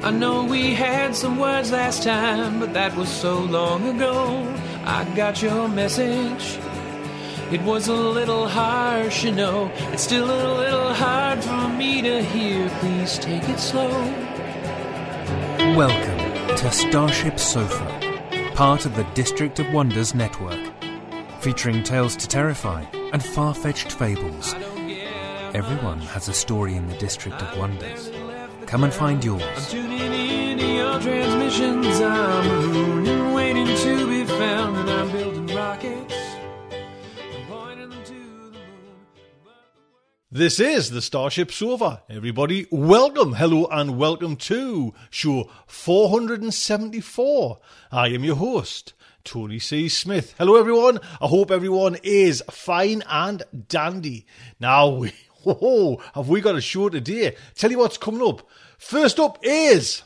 I know we had some words last time, but that was so long ago. I got your message. It was a little harsh, you know. It's still a little hard for me to hear. Please take it slow. Welcome to Starship Sofa, part of the District of Wonders network, featuring tales to terrify and far fetched fables. Everyone has a story in the District of Wonders. Come and find yours. Tuning in to your transmissions. I'm a moon and waiting to be found, and I'm building rockets. I'm pointing them to the moon. This is the Starship Sofa. Everybody, welcome, hello, and welcome to show 474. I am your host, Tony C. Smith. Hello, everyone. I hope everyone is fine and dandy. Now, we, oh, have we got a show today? Tell you what's coming up. First up is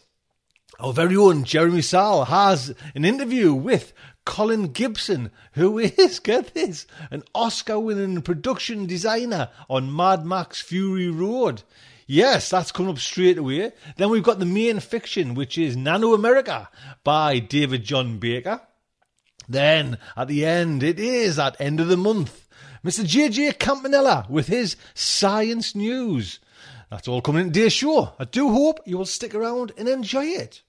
our very own Jeremy Szal has an interview with Colin Gibson, who is, get this, an Oscar winning production designer on Mad Max Fury Road. Yes, that's coming up straight away. Then we've got the main fiction, which is Nano America by David John Baker. Then at the end, it is at end of the month, Mr. JJ Campanella with his science news. That's all coming in today's show. I do hope you will stick around and enjoy it.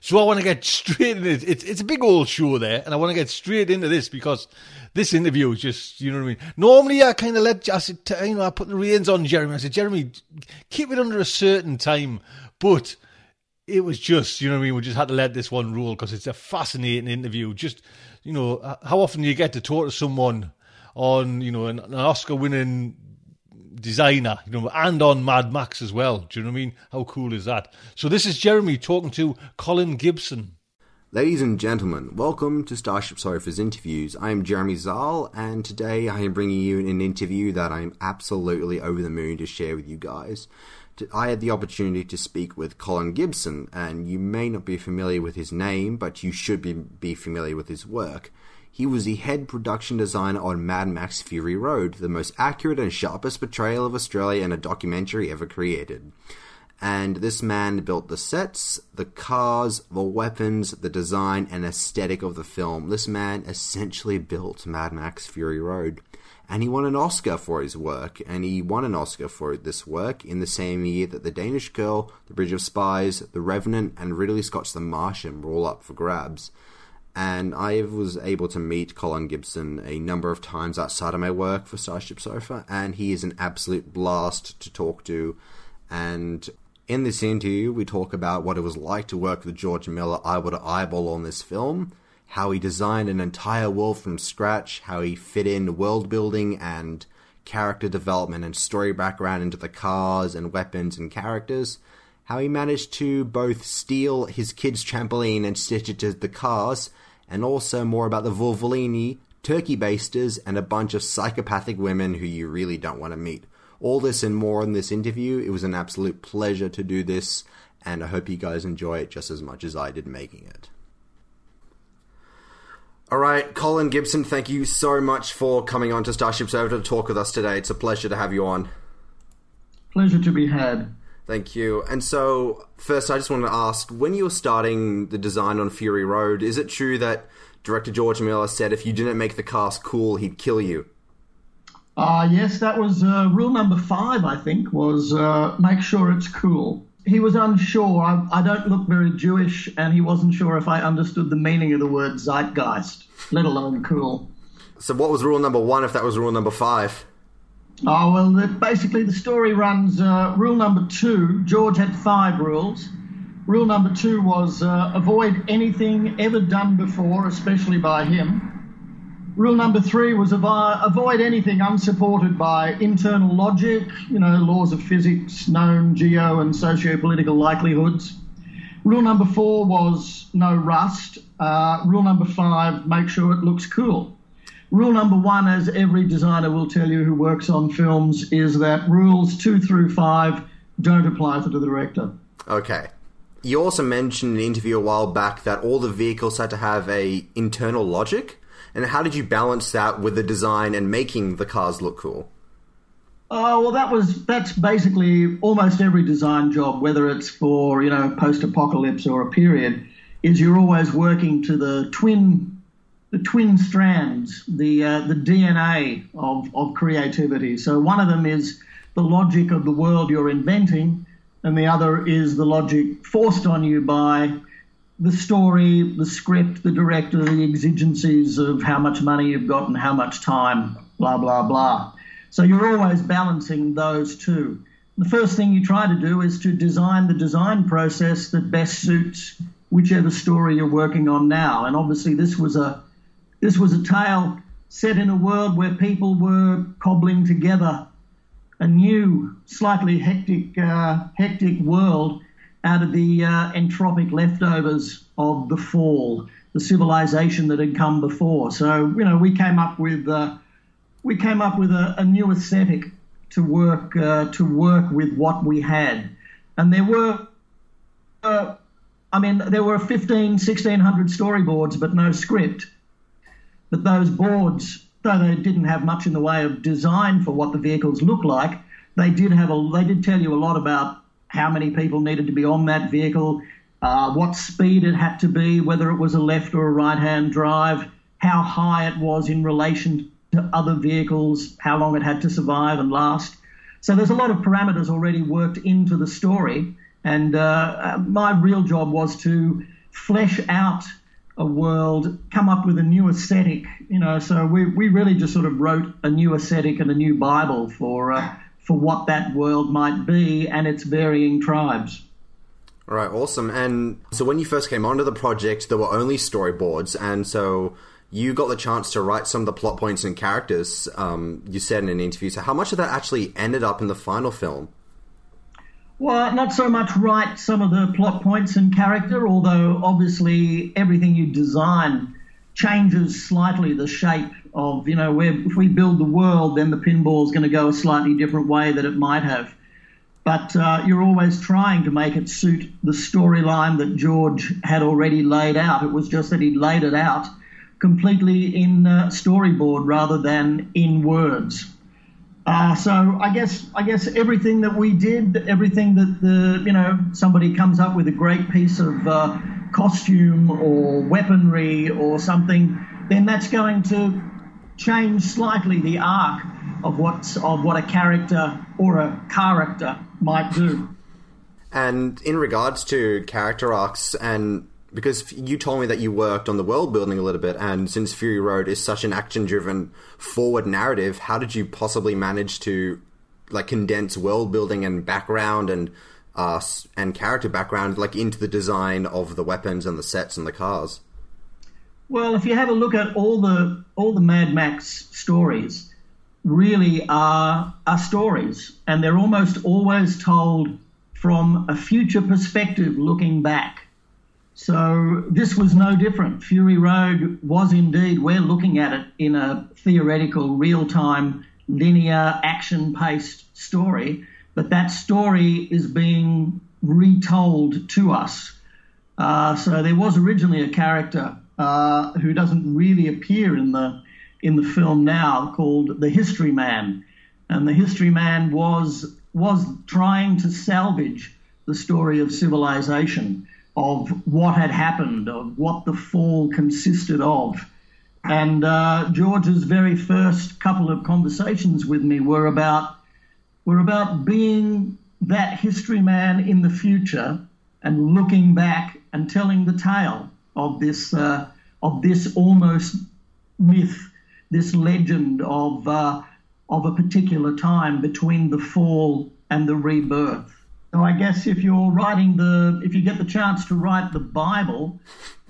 So I want to get straight into it. It's, it's a big old show there, and I want to get straight into this because this interview is just, you know what I mean. Normally, I kind of let, I said, you know, I put the reins on Jeremy. I said, Jeremy, keep it under a certain time, but it was just, you know what I mean. We just had to let this one rule because it's a fascinating interview. Just, you know, uh, how often do you get to talk to someone on, you know, an, an Oscar-winning designer, you know, and on Mad Max as well. Do you know what I mean? How cool is that? So this is Jeremy talking to Colin Gibson. Ladies and gentlemen, welcome to Starship Sofa's interviews. I am Jeremy Szal, and today I am bringing you an interview that I'm absolutely over the moon to share with you guys. I had the opportunity to speak with Colin Gibson, and you may not be familiar with his name, but you should be, be familiar with his work. He was the head production designer on Mad Max Fury Road, the most accurate and sharpest portrayal of Australia in a documentary ever created. And this man built the sets, the cars, the weapons, the design, and aesthetic of the film. This man essentially built Mad Max Fury Road. And he won an Oscar for his work, and he won an Oscar for this work in the same year that The Danish Girl, The Bridge of Spies, The Revenant, and Ridley Scott's The Martian were all up for grabs and I was able to meet Colin Gibson a number of times outside of my work for Starship Sofa, and he is an absolute blast to talk to. And in this interview, we talk about what it was like to work with George Miller eyeball to eyeball on this film, how he designed an entire world from scratch, how he fit in world building and character development and story background into the cars and weapons and characters how he managed to both steal his kid's trampoline and stitch it to the cars, and also more about the Vuvalini, turkey basters, and a bunch of psychopathic women who you really don't want to meet. All this and more in this interview. It was an absolute pleasure to do this, and I hope you guys enjoy it just as much as I did making it. All right, Colin Gibson, thank you so much for coming on to Starship Sofa to talk with us today. It's a pleasure to have you on. Pleasure to be had. Thank you. And so, first, I just wanted to ask when you were starting the design on Fury Road, is it true that director George Miller said if you didn't make the cast cool, he'd kill you? Uh, yes, that was uh, rule number five, I think, was uh, make sure it's cool. He was unsure. I, I, don't look very Jewish, and he wasn't sure if I understood the meaning of the word zeitgeist, let alone cool. So, what was rule number one if that was rule number five? Oh, well, the, basically, the story runs uh, rule number two. George had five rules. Rule number two was uh, avoid anything ever done before, especially by him. Rule number three was avoid anything unsupported by internal logic, you know, laws of physics, known geo and socio-political likelihoods. Rule number four was no rust. Uh, rule number five, make sure it looks cool. Rule number one, as every designer will tell you who works on films, is that rules two through five don't apply to the director. Okay. You also mentioned in an interview a while back that all the vehicles had to have a internal logic. And how did you balance that with the design and making the cars look cool? Oh well, that was that's basically almost every design job, whether it's for you know post-apocalypse or a period, is you're always working to the twin, the twin strands, the uh, the DNA of of creativity. So one of them is the logic of the world you're inventing, and the other is the logic forced on you by the story, the script, the director, the exigencies of how much money you've got and how much time, blah, blah, blah. So you're always balancing those two. The first thing you try to do is to design the design process that best suits whichever story you're working on now. And obviously, this was a this was a tale set in a world where people were cobbling together a new, slightly hectic, uh, hectic world out of the uh, entropic leftovers of the fall, the civilization that had come before. So you know, we came up with uh, we came up with a, a new aesthetic to work uh, to work with what we had, and there were. Uh, I mean, there were 15, 1600 storyboards, but no script. But those boards, though they didn't have much in the way of design for what the vehicles look like, they did have a, they did tell you a lot about how many people needed to be on that vehicle, uh, what speed it had to be, whether it was a left or a right hand drive, how high it was in relation to other vehicles, how long it had to survive and last. So there's a lot of parameters already worked into the story. And uh, my real job was to flesh out a world, come up with a new aesthetic, you know. So we, we really just sort of wrote a new aesthetic and a new Bible for uh, for what that world might be and its varying tribes. All right, awesome. And so when you first came onto the project, there were only storyboards, and so you got the chance to write some of the plot points and characters. Um, you said in an interview. So how much of that actually ended up in the final film? Well, not so much write some of the plot points and character, although obviously everything you design changes slightly the shape of, you know, where if we build the world, then the pinball is going to go a slightly different way that it might have. But uh, you're always trying to make it suit the storyline that George had already laid out. It was just that he laid it out completely in uh, storyboard rather than in words. Uh, so I guess I guess everything that we did, everything that the you know somebody comes up with a great piece of uh, costume or weaponry or something, then that's going to change slightly the arc of what's of what a character or a character might do. And in regards to character arcs, and because you told me that you worked on the world building a little bit, and since Fury Road is such an action driven forward narrative, how did you possibly manage to like condense world building and background and uh, and character background like into the design of the weapons and the sets and the cars? Well, if you have a look at all the all the Mad Max stories, really are are stories, and they're almost always told from a future perspective, looking back. So this was no different. Fury Road was indeed. We're looking at it in a theoretical, real-time, linear, action-paced story, but that story is being retold to us. Uh, so there was originally a character uh, who doesn't really appear in the in the film now, called the History Man, and the History Man was was trying to salvage the story of civilization, of what had happened, of what the fall consisted of. And uh, George's very first couple of conversations with me were about were about being that history man in the future and looking back and telling the tale of this uh, of this almost myth, this legend of uh, of a particular time between the fall and the rebirth. So I guess if you're writing the, if you get the chance to write the Bible,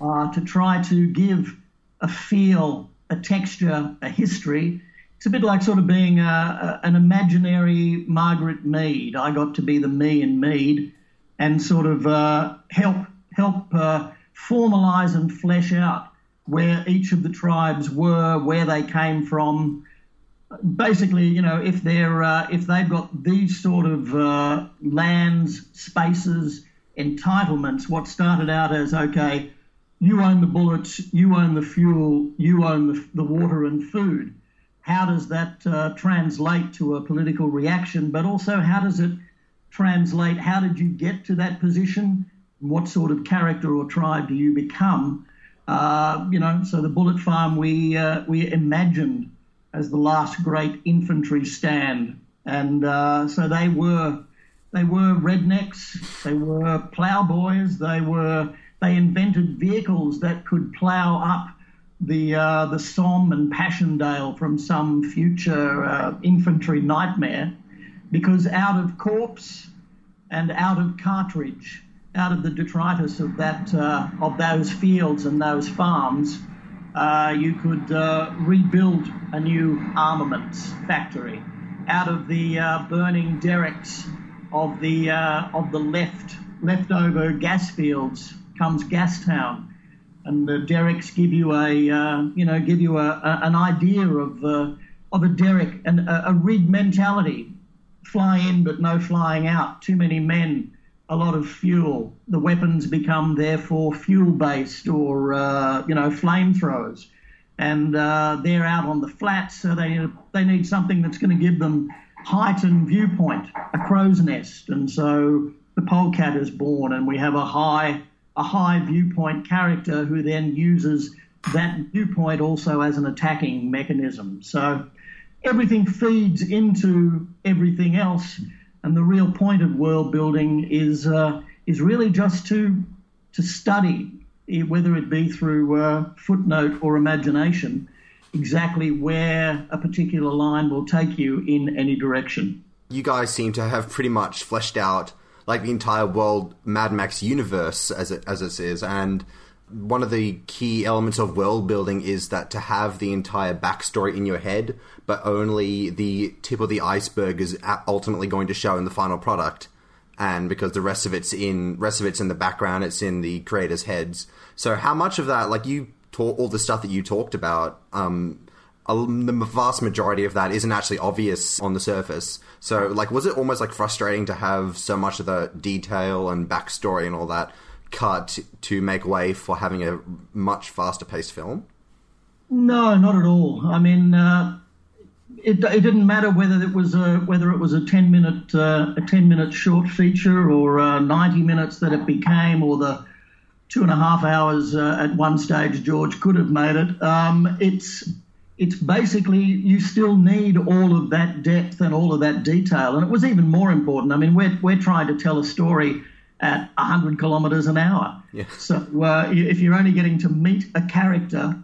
uh, to try to give a feel, a texture, a history, it's a bit like sort of being a, a, an imaginary Margaret Mead. I got to be the me in Mead, and sort of uh, help help uh, formalize and flesh out where each of the tribes were, where they came from. Basically, you know, if they're uh, if they've got these sort of uh, lands, spaces, entitlements, what started out as okay, you own the bullets, you own the fuel, you own the, the water and food. How does that uh, translate to a political reaction? But also, how does it translate? How did you get to that position? What sort of character or tribe do you become? Uh, you know, so the bullet farm we uh, we imagined as the last great infantry stand, and uh, so they were they were rednecks, they were ploughboys, they were they invented vehicles that could plough up the uh, the Somme and Passchendaele from some future uh, infantry nightmare, because out of corpse and out of cartridge out of the detritus of that uh, of those fields and those farms, uh, you could uh, rebuild a new armaments factory. Out of the uh, burning derricks of the uh, of the left leftover gas fields comes Gastown, and the derricks give you a uh, you know give you a, a, an idea of of a derrick and a, a rig mentality. Fly in but no flying out. Too many men a lot of fuel. The weapons become therefore fuel based or uh, you know flamethrowers, and uh, they're out on the flats, so they they need something that's going to give them height and viewpoint, a crow's nest, and so the polecat is born, and we have a high a high viewpoint character who then uses that viewpoint also as an attacking mechanism. So everything feeds into everything else and the real point of world building is uh, is really just to to study, whether it be through uh, footnote or imagination, exactly where a particular line will take you in any direction. You guys seem to have pretty much fleshed out like the entire world Mad Max universe as it as it is, and one of the key elements of world building is that to have the entire backstory in your head, but only the tip of the iceberg is ultimately going to show in the final product. And because the rest of it's in rest of it's in the background, it's in the creators' heads. So how much of that, like you talk, all the stuff that you talked about, um, the vast majority of that isn't actually obvious on the surface. So, like, was it almost like frustrating to have so much of the detail and backstory and all that cut to make way for having a much faster paced film? No, not at all. I mean, uh, it, it didn't matter whether it was a whether it was a ten minute uh, a ten minute short feature or uh, ninety minutes that it became, or the two and a half hours uh, at one stage George could have made it. Um, it's it's basically you still need all of that depth and all of that detail, and it was even more important. I mean, we're we're trying to tell a story at 100 kilometres an hour. Yeah. So uh, if you're only getting to meet a character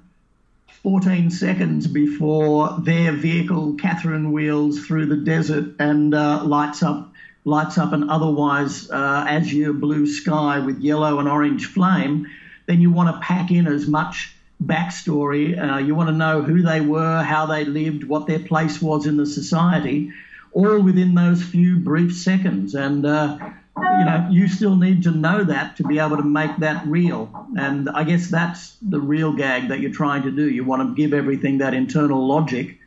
14 seconds before their vehicle Catherine wheels through the desert and uh, lights up lights up an otherwise uh, azure blue sky with yellow and orange flame, then you want to pack in as much backstory. Uh, you want to know who they were, how they lived, what their place was in the society, all within those few brief seconds. And uh, you know, you still need to know that to be able to make that real. And I guess that's the real gag that you're trying to do. You want to give everything that internal logic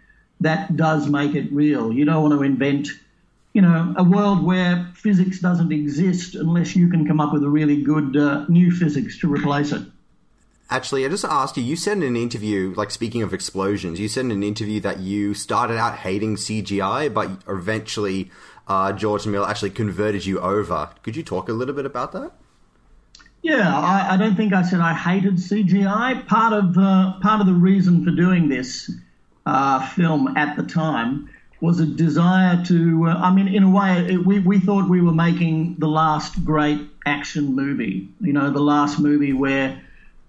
that does make it real. You don't want to invent, you know, a world where physics doesn't exist unless you can come up with a really good uh, new physics to replace it. Actually, I just asked you. You said in an interview, like speaking of explosions, you said in an interview that you started out hating CGI, but eventually uh, George Mill actually converted you over. Could you talk a little bit about that? Yeah, I, I don't think I said I hated CGI. Part of uh, part of the reason for doing this uh, film at the time was a desire to. Uh, I mean, in a way, it, we we thought we were making the last great action movie. You know, the last movie where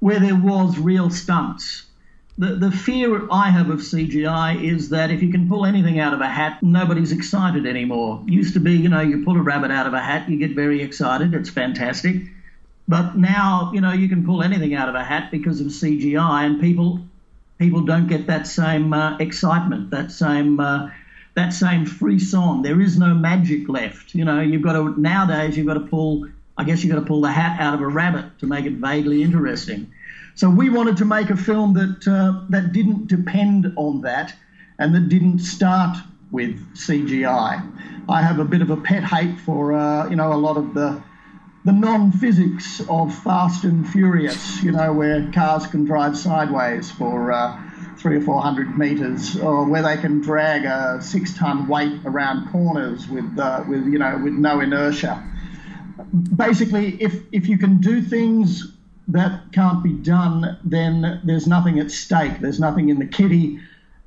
where there was real stunts. The, the fear I have of CGI is that if you can pull anything out of a hat, nobody's excited anymore. Used to be, you know, you pull a rabbit out of a hat, you get very excited, it's fantastic. But now, you know, you can pull anything out of a hat because of CGI, and people people don't get that same uh, excitement, that same uh, that same frisson. There is no magic left. You know, you've got to nowadays you've got to pull. I guess you've got to pull the hat out of a rabbit to make it vaguely interesting. So we wanted to make a film that uh, that didn't depend on that, and that didn't start with CGI. I have a bit of a pet hate for uh, you know a lot of the the non-physics of Fast and Furious, you know, where cars can drive sideways for uh, three or four hundred meters, or where they can drag a six-ton weight around corners with, uh, with you know, with no inertia. Basically, if if you can do things that can't be done, then there's nothing at stake. There's nothing in the kitty,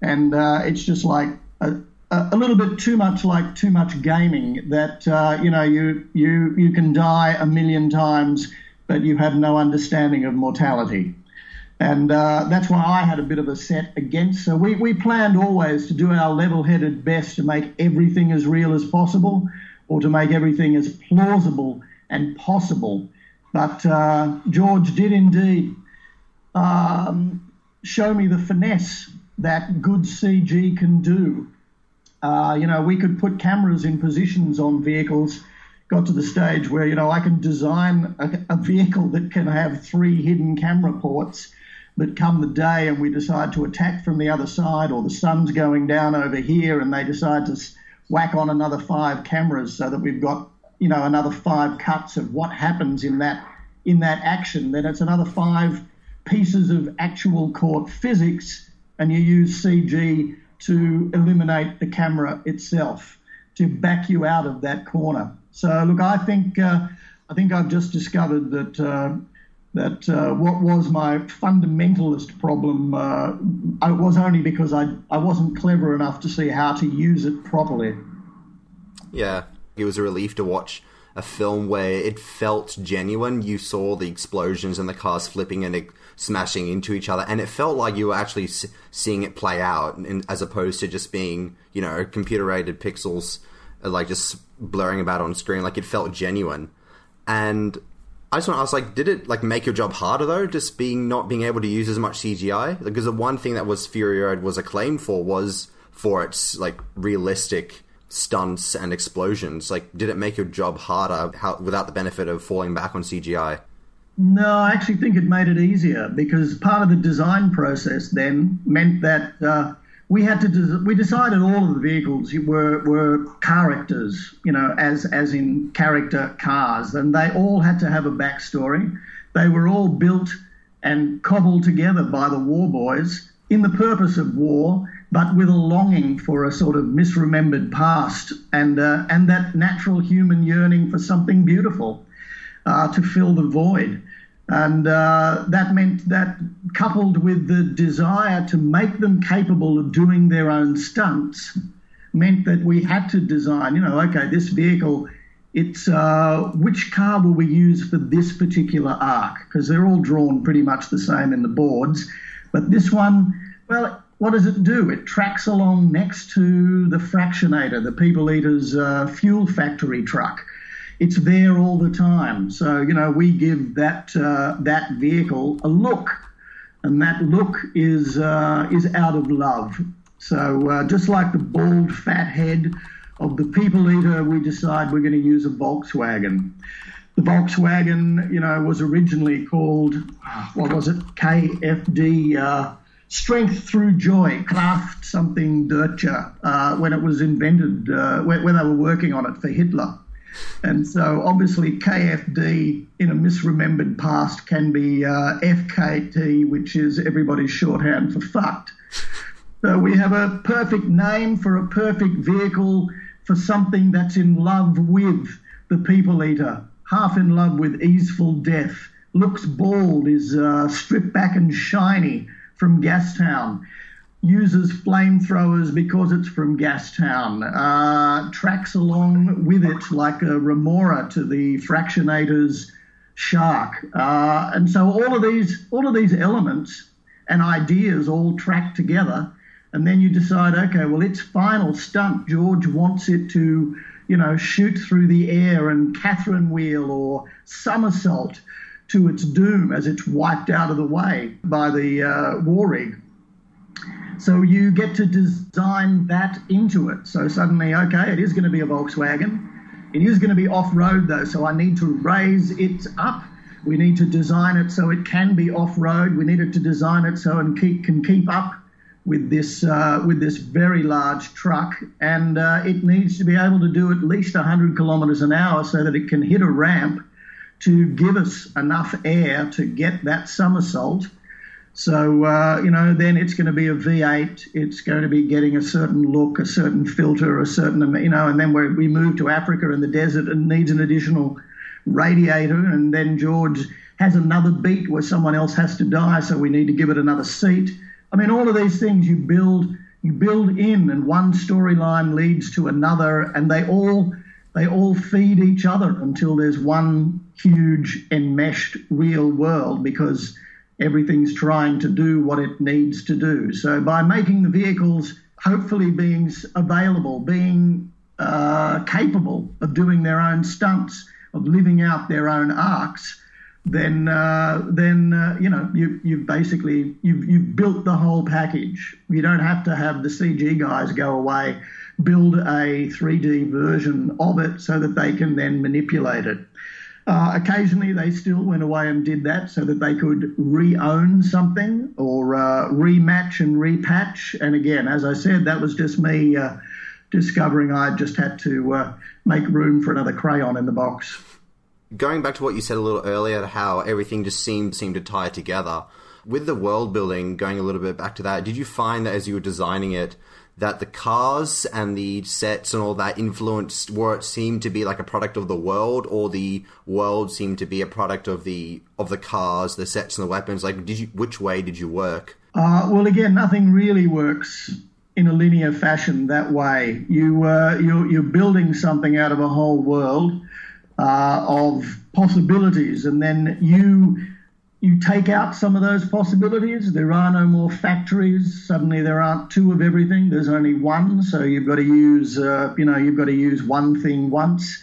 and uh, it's just like a, a little bit too much like too much gaming that uh, you know you you you can die a million times but you have no understanding of mortality. And uh, that's why I had a bit of a set against. So we, we planned always to do our level-headed best to make everything as real as possible or to make everything as plausible and possible but uh, George did indeed um, show me the finesse that good CG can do uh, you know, we could put cameras in positions on vehicles. Got to the stage where you know I can design a, a vehicle that can have three hidden camera ports. But come the day and we decide to attack from the other side, or the sun's going down over here, and they decide to whack on another five cameras so that we've got you know another five cuts of what happens in that in that action. Then it's another five pieces of actual court physics, and you use CG to eliminate the camera itself to back you out of that corner. So look, I think uh, I think I've just discovered that uh, that uh, what was my fundamentalist problem uh, was only because I I wasn't clever enough to see how to use it properly. Yeah, it was a relief to watch a film where it felt genuine. You saw the explosions and the cars flipping and smashing into each other, and it felt like you were actually seeing it play out, as opposed to just being, you know, computer rated pixels, uh, like just blurring about on screen. Like it felt genuine, and I just want to ask, like, did it like make your job harder though, just being not being able to use as much CGI? Because the one thing that was Fury Road was acclaimed for was for its like realistic stunts and explosions. Like, did it make your job harder how, without the benefit of falling back on CGI? No, I actually think it made it easier because part of the design process then meant that uh, we had to des- we decided all of the vehicles were were characters, you know, as as in character cars, and they all had to have a backstory. They were all built and cobbled together by the war boys in the purpose of war, but with a longing for a sort of misremembered past and uh, and that natural human yearning for something beautiful uh, to fill the void. And uh, that meant that, coupled with the desire to make them capable of doing their own stunts, meant that we had to design, you know, okay, this vehicle, it's uh, which car will we use for this particular arc? Because they're all drawn pretty much the same in the boards. But this one, well, what does it do? It tracks along next to the fractionator, the People Eater's uh, fuel factory truck it's there all the time. So you know, we give that uh, that vehicle a look, and that look is uh, is out of love. So uh, just like the bald fat head of the people eater, we decide we're going to use a Volkswagen. The Volkswagen, you know, was originally called what was it? KFD. Strength through joy, Kraft something Deutsche, uh, when it was invented, uh, when, when they were working on it for Hitler. And so obviously KFD in a misremembered past can be uh, FKT, which is everybody's shorthand for fucked. So we have a perfect name for a perfect vehicle for something that's in love with the people eater, half in love with easeful death, looks bald, is uh, stripped back and shiny from Gastown uses flamethrowers because it's from Gastown, uh, tracks along with it like a remora to the fractionator's shark, uh, and so all of these all of these elements and ideas all track together, and then you decide, okay, well, its final stunt, George wants it to, you know, shoot through the air and Catherine wheel or somersault to its doom as it's wiped out of the way by the uh, war rig so you get to design that into it. So suddenly, okay, it is going to be a Volkswagen. It is going to be off road though, so I need to raise it up. We need to design it so it can be off road. We needed to design it so it keep, can keep up with this uh, with this very large truck, and uh, it needs to be able to do at least 100 kilometres an hour so that it can hit a ramp to give us enough air to get that somersault so, uh, you know, then it's going to be a V8. It's going to be getting a certain look, a certain filter, a certain, you know, and then we move to Africa in the desert and needs an additional radiator. And then George has another beat where someone else has to die, so we need to give it another seat. I mean, all of these things you build, you build in, and one storyline leads to another, and they all they all feed each other until there's one huge enmeshed real world because everything's trying to do what it needs to do. So by making the vehicles hopefully being available, being uh, capable of doing their own stunts, of living out their own arcs, then uh, then uh, you know you you basically you've you've built the whole package. You don't have to have the CG guys go away, build a 3D version of it so that they can then manipulate it. Uh, occasionally, they still went away and did that so that they could re-own something or uh, rematch and repatch. And again, as I said, that was just me uh, discovering I just had to uh, make room for another crayon in the box. Going back to what you said a little earlier, how everything just seemed seemed to tie together. With the world building, going a little bit back to that, did you find that as you were designing it, that the cars and the sets and all that influenced where it seemed to be like a product of the world or the world seemed to be a product of the of the cars the sets and the weapons? Like did you which way did you work? Uh, well again nothing really works in a linear fashion that way. You uh, you're, you're building something out of a whole world uh, of possibilities and then you you take out some of those possibilities. There are no more factories. Suddenly, there aren't two of everything. There's only one. So you've got to use, uh, you know, you've got to use one thing once.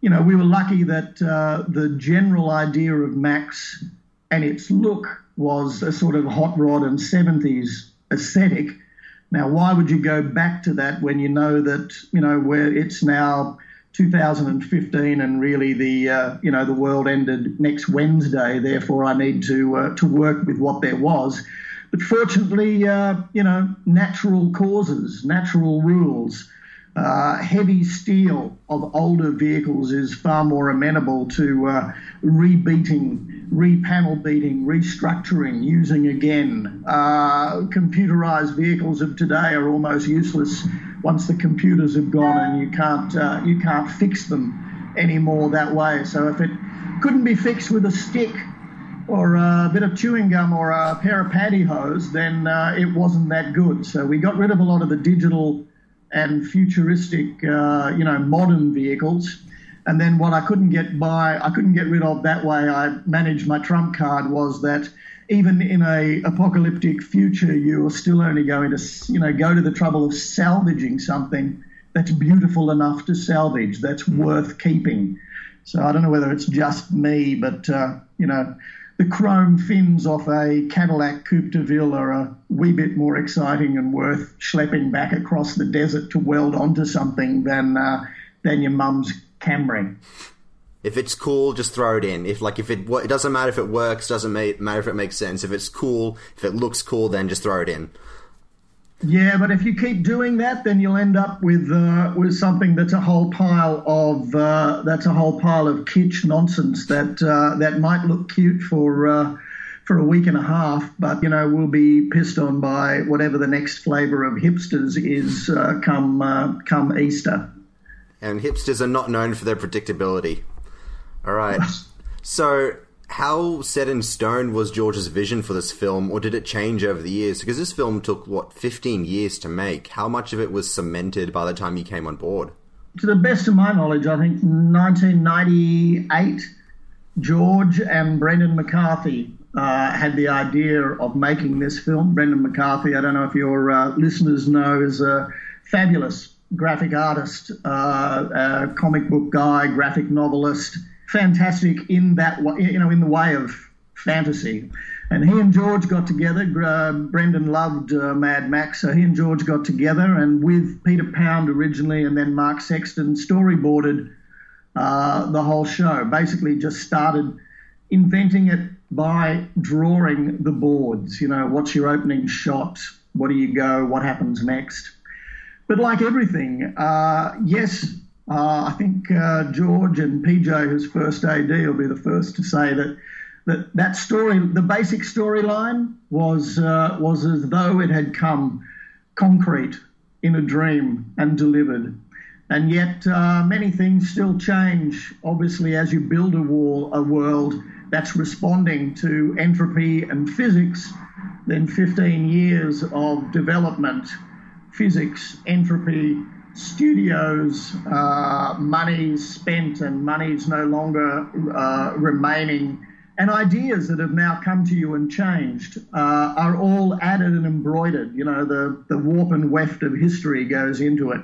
You know, we were lucky that uh, the general idea of Max and its look was a sort of hot rod and 70s aesthetic. Now, why would you go back to that when you know that, you know, where it's now 2015, and really the uh, you know the world ended next Wednesday. Therefore, I need to uh, to work with what there was. But fortunately, uh, you know, natural causes, natural rules. Uh, heavy steel of older vehicles is far more amenable to uh, rebeating, repanel beating, restructuring, using again. Uh, computerized vehicles of today are almost useless once the computers have gone and you can't uh, you can't fix them anymore that way. So if it couldn't be fixed with a stick or a bit of chewing gum or a pair of pantyhose, then uh, it wasn't that good. So we got rid of a lot of the digital and futuristic, uh, you know, modern vehicles. And then what I couldn't get by, I couldn't get rid of that way. I managed my trump card was that even in a apocalyptic future, you're still only going to, you know, go to the trouble of salvaging something that's beautiful enough to salvage, that's mm. worth keeping. So I don't know whether it's just me, but uh, you know, the chrome fins off a Cadillac Coupe de Ville are a wee bit more exciting and worth schlepping back across the desert to weld onto something than uh, than your mum's Camry. If it's cool, just throw it in. If like if it it doesn't matter if it works, doesn't matter if it makes sense. If it's cool, if it looks cool, then just throw it in. Yeah, but if you keep doing that, then you'll end up with uh, with something that's a whole pile of uh, that's a whole pile of kitsch nonsense that uh, that might look cute for uh, for a week and a half, but you know we'll be pissed on by whatever the next flavour of hipsters is uh, come uh, come Easter. And hipsters are not known for their predictability. All right, so how set in stone was George's vision for this film, or did it change over the years? Because this film took, what, 15 years to make. How much of it was cemented by the time you came on board? To the best of my knowledge, I think 1998, George and Brendan McCarthy uh, had the idea of making this film. Brendan McCarthy, I don't know if your uh, listeners know, is a fabulous graphic artist, uh, comic book guy, graphic novelist fantastic in that you know in the way of fantasy. And he and George got together. Uh, Brendan loved uh, Mad Max, so he and George got together, and with Peter Pound originally, and then Mark Sexton storyboarded uh, the whole show. Basically, just started inventing it by drawing the boards. You know, what's your opening shot? What do you go? What happens next? But like everything, uh, yes, uh, I think uh, George and PJ, who's first AD, will be the first to say that that, that story, the basic storyline, was uh, was as though it had come concrete in a dream and delivered. And yet, uh, many things still change. Obviously, as you build a wall, a world that's responding to entropy and physics, then 15 years of development, physics, entropy, studios, uh, money spent and money's no longer uh, remaining, and ideas that have now come to you and changed uh, are all added and embroidered. You know, the, the warp and weft of history goes into it.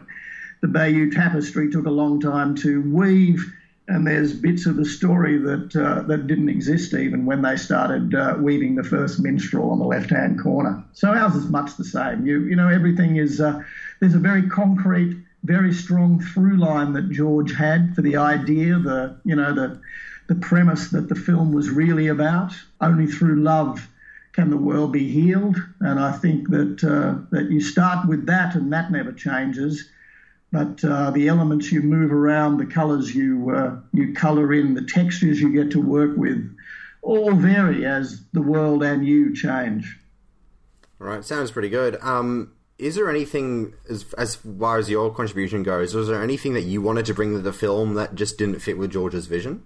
The Bayeux Tapestry took a long time to weave, and there's bits of the story that uh, that didn't exist even when they started uh, weaving the first minstrel on the left-hand corner. So ours is much the same. You you know everything is uh, there's a very concrete, very strong through line that George had for the idea, the you know the the premise that the film was really about. Only through love can the world be healed, and I think that uh, that you start with that, and that never changes. But uh, the elements you move around, the colours you uh, you colour in, the textures you get to work with, all vary as the world and you change. All right, sounds pretty good. Um, is there anything as as far as your contribution goes? Was there anything that you wanted to bring to the film that just didn't fit with George's vision?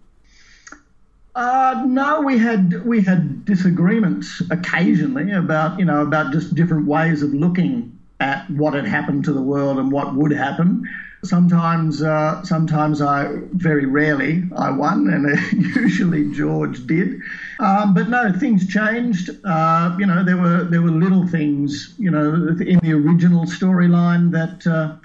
Uh, no, we had we had disagreements occasionally about you know about just different ways of looking at what had happened to the world and what would happen. Sometimes, uh, sometimes I very rarely I won, and usually George did. Um, but no, things changed. Uh, you know, there were there were little things. You know, in the original storyline that uh,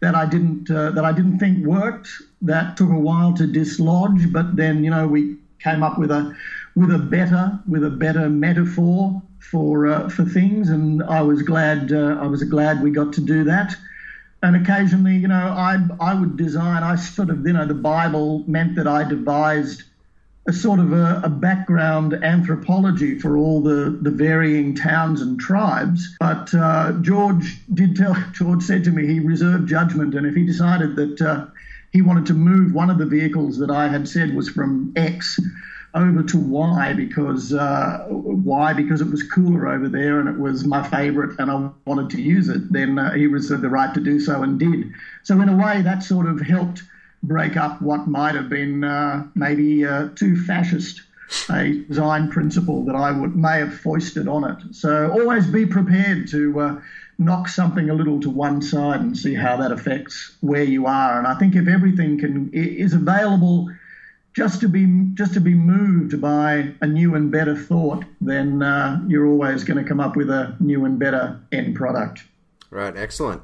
that I didn't uh, that I didn't think worked. That took a while to dislodge, but then you know we came up with a with a better with a better metaphor for uh, for things, and I was glad uh, I was glad we got to do that and occasionally, you know, I I would design. I sort of, you know, the Bible meant that I devised a sort of a, a, background anthropology for all the, the varying towns and tribes. But uh, George did tell, George said to me he reserved judgment, and if he decided that uh, he wanted to move one of the vehicles that I had said was from X over to Y because uh, Y because it was cooler over there and it was my favourite and I wanted to use it, then uh, he reserved the right to do so and did. So in a way, that sort of helped break up what might have been uh, maybe uh, too fascist a design principle that I would may have foisted on it. So always be prepared to uh, knock something a little to one side and see how that affects where you are. And I think if everything can is available just to be just to be moved by a new and better thought, then uh, you're always going to come up with a new and better end product. Right, excellent.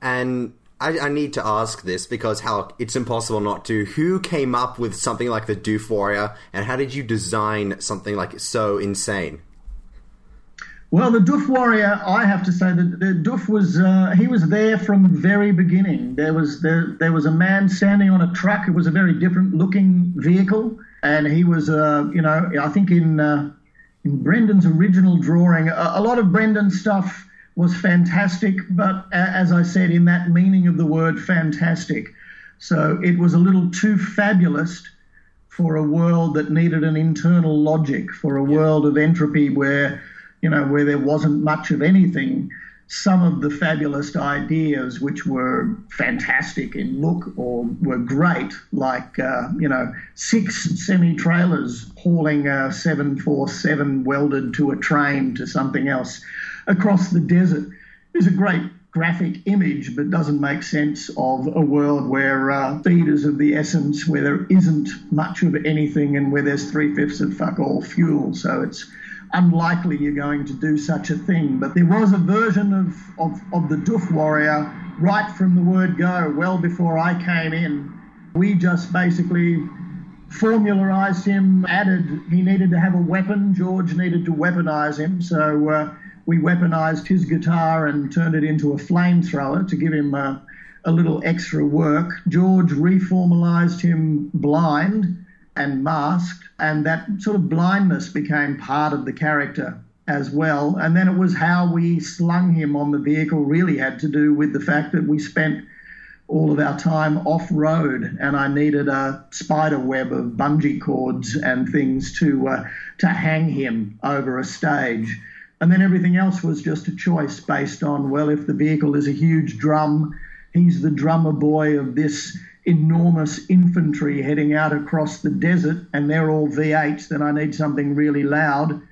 And I, I, need to ask this because how it's impossible not to. Who came up with something like the Doof Warrior, and how did you design something like so insane? Well, the Doof Warrior, I have to say that the Doof was uh, he was there from very beginning. There was there, there was a man standing on a truck. It was a very different looking vehicle, and he was uh, you know I think in uh, in Brendan's original drawing, a, a lot of Brendan's stuff was fantastic, but as I said, in that meaning of the word fantastic. So it was a little too fabulous for a world that needed an internal logic, for a world of entropy where, you know, where there wasn't much of anything some of the fabulous ideas which were fantastic in look or were great, like, uh, you know, six semi trailers hauling a 747 welded to a train to something else across the desert, is a great graphic image, but doesn't make sense of a world where uh, is of the essence, where there isn't much of anything, and where there's three fifths of fuck all fuel. So it's unlikely you're going to do such a thing. But there was a version of, of, of the Doof Warrior right from the word go, well before I came in. We just basically formularized him, added he needed to have a weapon. George needed to weaponize him. So uh, we weaponized his guitar and turned it into a flamethrower to give him uh, a little extra work. George reformalized him blind and masked, and that sort of blindness became part of the character as well. And then it was how we slung him on the vehicle really had to do with the fact that we spent all of our time off road, and I needed a spider web of bungee cords and things to uh, to hang him over a stage. And then everything else was just a choice based on well, if the vehicle is a huge drum, he's the drummer boy of this enormous infantry heading out across the desert and they're all V8s, then I need something really loud.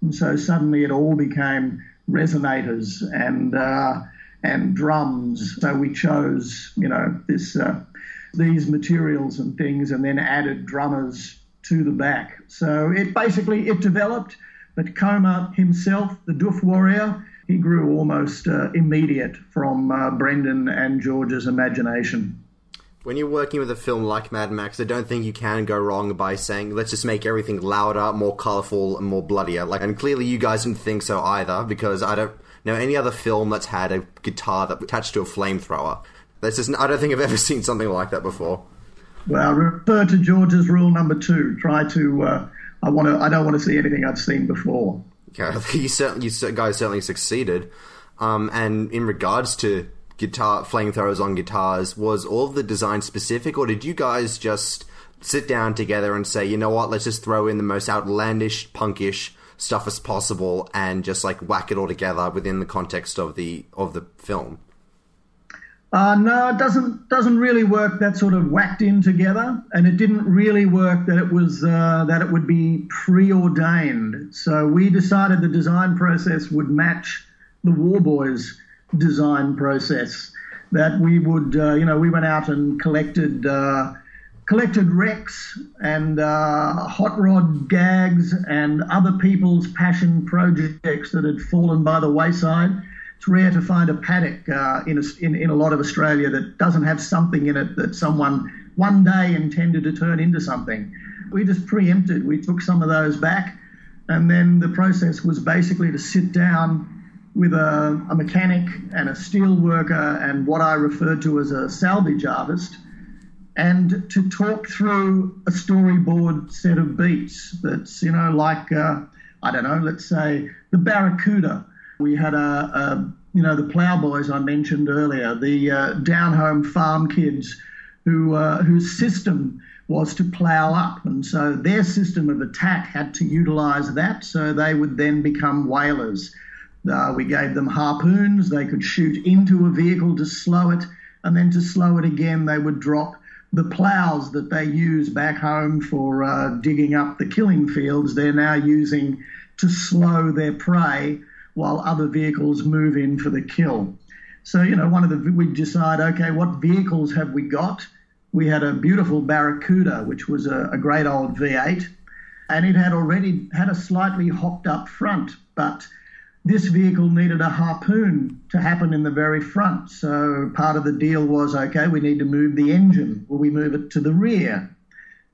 And so suddenly it all became resonators and uh, and drums. So we chose, you know, this uh, these materials and things, and then added drummers to the back. So it basically it developed. But Coma himself, the Doof warrior, he grew almost uh, immediate from uh, Brendan and George's imagination when you're working with a film like Mad Max, I don't think you can go wrong by saying, let's just make everything louder, more colorful, and more bloodier. Like, and clearly you guys didn't think so either, because I don't know any other film that's had a guitar that attached to a flamethrower. That's just, I don't think I've ever seen something like that before. Well, refer to George's rule number two. Try to, uh, I want to, I don't want to see anything I've seen before. Okay, you certainly, you guys certainly succeeded. Um, and in regards to guitar flamethrowers on guitars was all the design specific, or did you guys just sit down together and say, you know what, let's just throw in the most outlandish, punkish stuff as possible and just like whack it all together within the context of the of the film? Uh, no, it doesn't doesn't really work that sort of whacked in together, and it didn't really work that it was uh, that it would be preordained. So we decided the design process would match the War Boys design process that we would, uh, you know, we went out and collected uh, collected wrecks and uh, hot rod gags and other people's passion projects that had fallen by the wayside. It's rare to find a paddock uh, in, a, in, in a lot of Australia that doesn't have something in it that someone one day intended to turn into something. We just preempted. We took some of those back, and then the process was basically to sit down with a, a mechanic and a steel worker and what I refer to as a salvage artist, and to talk through a storyboard set of beats that's, you know, like, uh, I don't know, let's say the Barracuda. We had a, a you know, the ploughboys I mentioned earlier, the uh, down home farm kids who, uh, whose system was to plough up. And so their system of attack had to utilize that, so they would then become whalers. Uh, we gave them harpoons. They could shoot into a vehicle to slow it, and then to slow it again, they would drop the plows that they use back home for uh, digging up the killing fields. They're now using to slow their prey while other vehicles move in for the kill. So, you know, one of the, we decide, okay, what vehicles have we got? We had a beautiful Barracuda, which was a, a great old V8, and it had already had a slightly hocked up front, but this vehicle needed a harpoon to happen in the very front. So part of the deal was okay, we need to move the engine. Will we move it to the rear?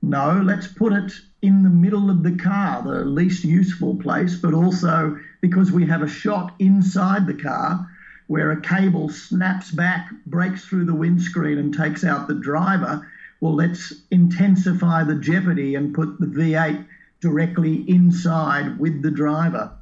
No, let's put it in the middle of the car, the least useful place, but also because we have a shot inside the car where a cable snaps back, breaks through the windscreen, and takes out the driver. Well, let's intensify the jeopardy and put the V8 directly inside with the driver.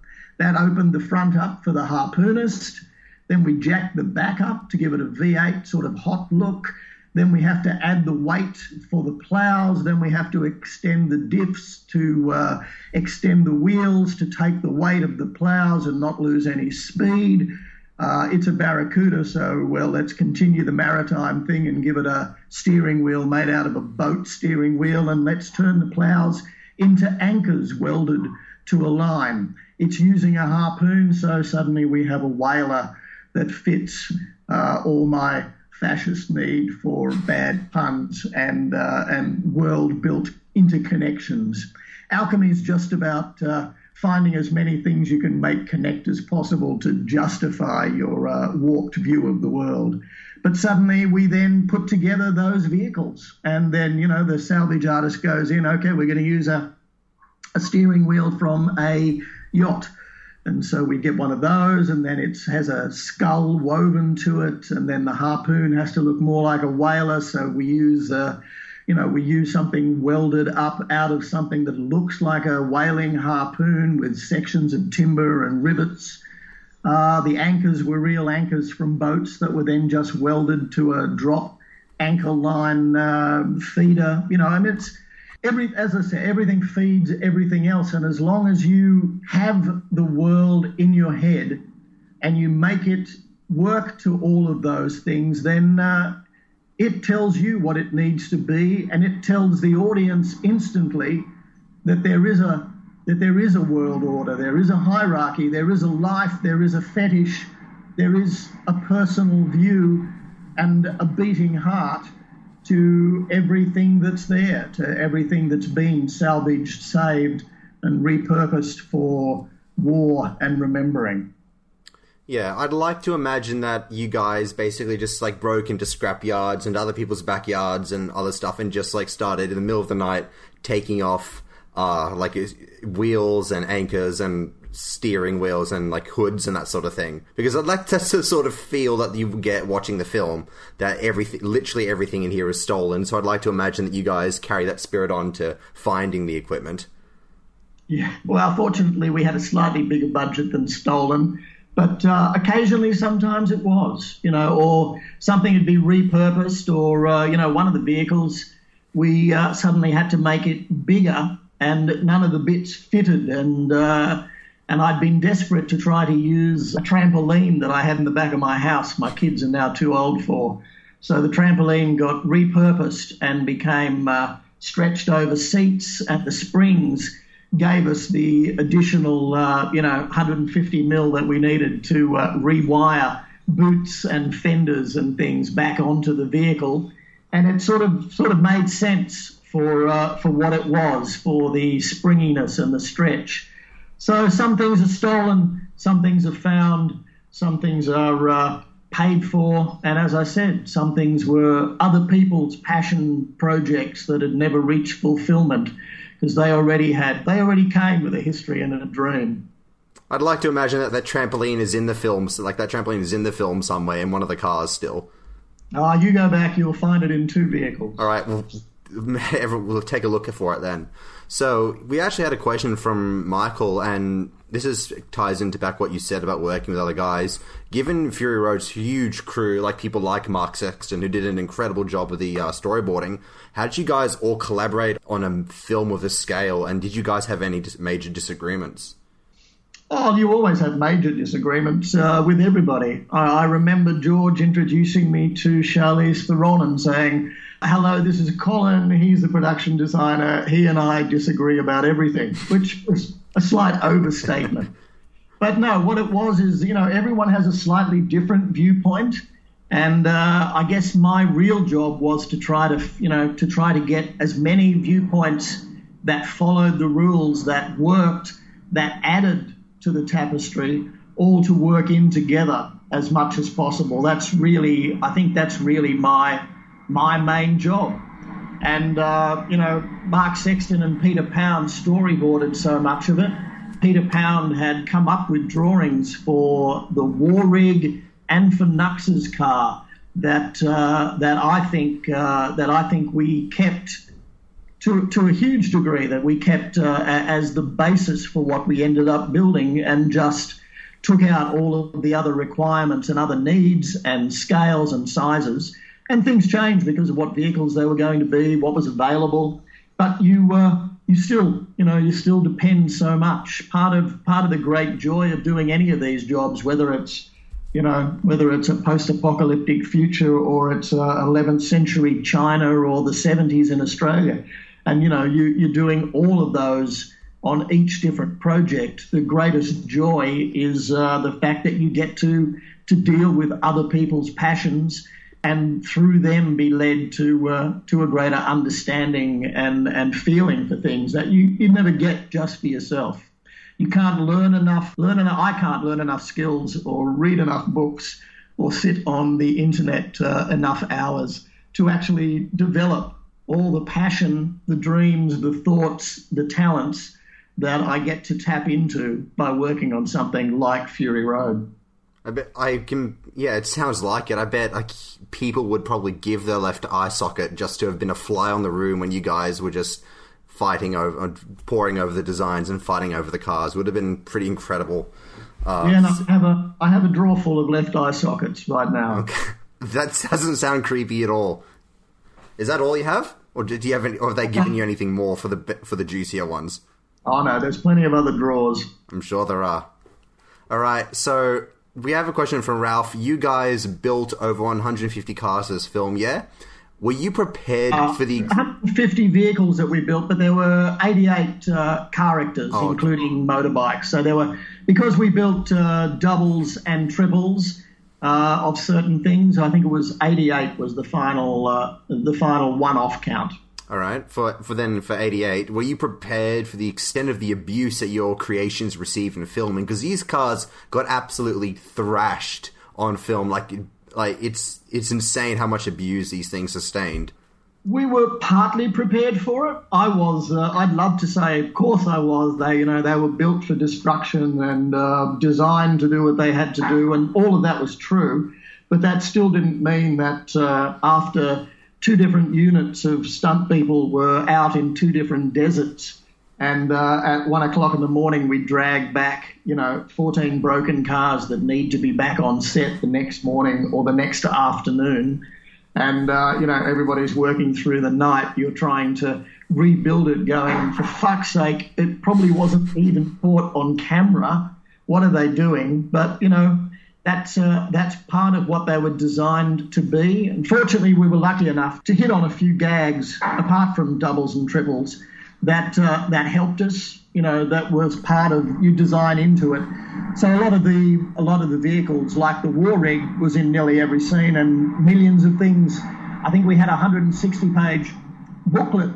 That opened the front up for the harpoonist. Then we jack the back up to give it a V8 sort of hot look. Then we have to add the weight for the plows. Then we have to extend the diffs to uh, extend the wheels to take the weight of the plows and not lose any speed. Uh, it's a Barracuda, so well, let's continue the maritime thing and give it a steering wheel made out of a boat steering wheel, and let's turn the plows into anchors welded to a line. It's using a harpoon, so suddenly we have a whaler that fits uh, all my fascist need for bad puns and uh, and world built interconnections. Alchemy is just about uh, finding as many things you can make connect as possible to justify your uh, warped view of the world. But suddenly we then put together those vehicles, and then you know the salvage artist goes in. Okay, we're going to use a a steering wheel from a yacht. And so we get one of those, and then it has a skull woven to it, and then the harpoon has to look more like a whaler. So we use, uh, you know, we use something welded up out of something that looks like a whaling harpoon with sections of timber and rivets. Uh, the anchors were real anchors from boats that were then just welded to a drop anchor line uh, feeder. You know, I mean, it's every as I say, everything feeds everything else, and as long as you have the world in your head and you make it work to all of those things, then uh, it tells you what it needs to be, and it tells the audience instantly that there is a that there is a world order, there is a hierarchy, there is a life, there is a fetish, there is a personal view and a beating heart to everything that's there, to everything that's been salvaged, saved, and repurposed for war and remembering. Yeah, I'd like to imagine that you guys basically just like broke into scrap yards and other people's backyards and other stuff and just like started in the middle of the night taking off uh, like wheels and anchors and steering wheels and like hoods and that sort of thing. Because I'd like to sort of feel that you get watching the film that everything, literally everything in here is stolen. So I'd like to imagine that you guys carry that spirit on to finding the equipment. Yeah, well, fortunately, we had a slightly bigger budget than stolen, but uh, occasionally, sometimes it was, you know, or something had been repurposed, or uh, you know, one of the vehicles we uh, suddenly had to make it bigger, and none of the bits fitted, and uh, and I'd been desperate to try to use a trampoline that I had in the back of my house. My kids are now too old for. So the trampoline got repurposed and became uh, stretched over seats, and the springs gave us the additional, uh, you know, 150 mil that we needed to uh, rewire boots and fenders and things back onto the vehicle, and it sort of sort of made sense for uh, for what it was, for the springiness and the stretch. So some things are stolen, some things are found, some things are uh, paid for, and as I said, some things were other people's passion projects that had never reached fulfillment because they already had, they already came with a history and a dream. I'd like to imagine that that trampoline is in the film, so like that trampoline is in the film somewhere in one of the cars still. Ah, uh, you go back, you'll find it in two vehicles. All right, well, we'll take a look for it then. So we actually had a question from Michael, and this is ties into back what you said about working with other guys. Given Fury Road's huge crew, like people like Mark Sexton, who did an incredible job with the uh, storyboarding, how did you guys all collaborate on a film of this scale? And did you guys have any dis- major disagreements? Oh, you always have major disagreements uh, with everybody. I, I, remember George introducing me to Charlize Theron and saying, hello, this is Colin. He's the production designer. He and I disagree about everything, which was a slight overstatement. but no, what it was is, you know, everyone has a slightly different viewpoint. And uh, I guess my real job was to try to, you know, to try to get as many viewpoints that followed the rules, that worked, that added to the tapestry, all to work in together as much as possible. That's really, I think that's really my my main job. And, uh, you know, Mark Sexton and Peter Pound storyboarded so much of it. Peter Pound had come up with drawings for the war rig and for Nux's car that uh, that I think uh, that I think we kept to to a huge degree that we kept uh, as the basis for what we ended up building and just took out all of the other requirements and other needs and scales and sizes. And things changed because of what vehicles they were going to be, what was available. But you uh, you still you know you still depend so much. Part of part of the great joy of doing any of these jobs, whether it's you know whether it's a post-apocalyptic future or it's uh, 11th century China or the 70s in Australia, and you know you you're doing all of those on each different project. The greatest joy is uh, the fact that you get to to deal with other people's passions and through them be led to uh, to a greater understanding and and feeling for things that you you never get just for yourself. You can't learn enough. Learn enough. I can't learn enough skills or read enough books or sit on the internet uh, enough hours to actually develop all the passion, the dreams, the thoughts, the talents that I get to tap into by working on something like Fury Road. I bet I can. Yeah, it sounds like it. I bet like people would probably give their left eye socket just to have been a fly on the room when you guys were just fighting over, poring over the designs and fighting over the cars. Would have been pretty incredible. Uh, yeah, and I have a I have a drawer full of left eye sockets right now. Okay. that doesn't sound creepy at all. Is that all you have, or do you have any? Or have they given you anything more for the for the juicier ones? Oh no, there's plenty of other drawers. I'm sure there are. All right, so we have a question from Ralph. You guys built over 150 cars for this film, yeah? Were you prepared uh, for the 150 vehicles that we built, but there were 88 uh, characters, oh, including okay. motorbikes. So there were because we built uh, doubles and triples uh, of certain things. I think it was 88 was the final uh, the final one-off count. All right. For for then for eighty eight, were you prepared for the extent of the abuse that your creations received in filming? Because these cars got absolutely thrashed on film. Like like it's it's insane how much abuse these things sustained. We were partly prepared for it. I was. Uh, I'd love to say, of course, I was. They, you know, they were built for destruction and uh, designed to do what they had to do, and all of that was true. But that still didn't mean that uh, after two different units of stunt people were out in two different deserts. And uh, at one o'clock in the morning, we drag back, you know, 14 broken cars that need to be back on set the next morning or the next afternoon. And, uh, you know, everybody's working through the night. You're trying to rebuild it, going, for fuck's sake, it probably wasn't even caught on camera. What are they doing? But, you know, that's uh, that's part of what they were designed to be. Unfortunately, we were lucky enough to hit on a few gags, apart from doubles and triples, that uh, that helped us. You know, that was part of you design into it. So a lot of the a lot of the vehicles, like the war rig, was in nearly every scene, and millions of things. I think we had a 160-page booklet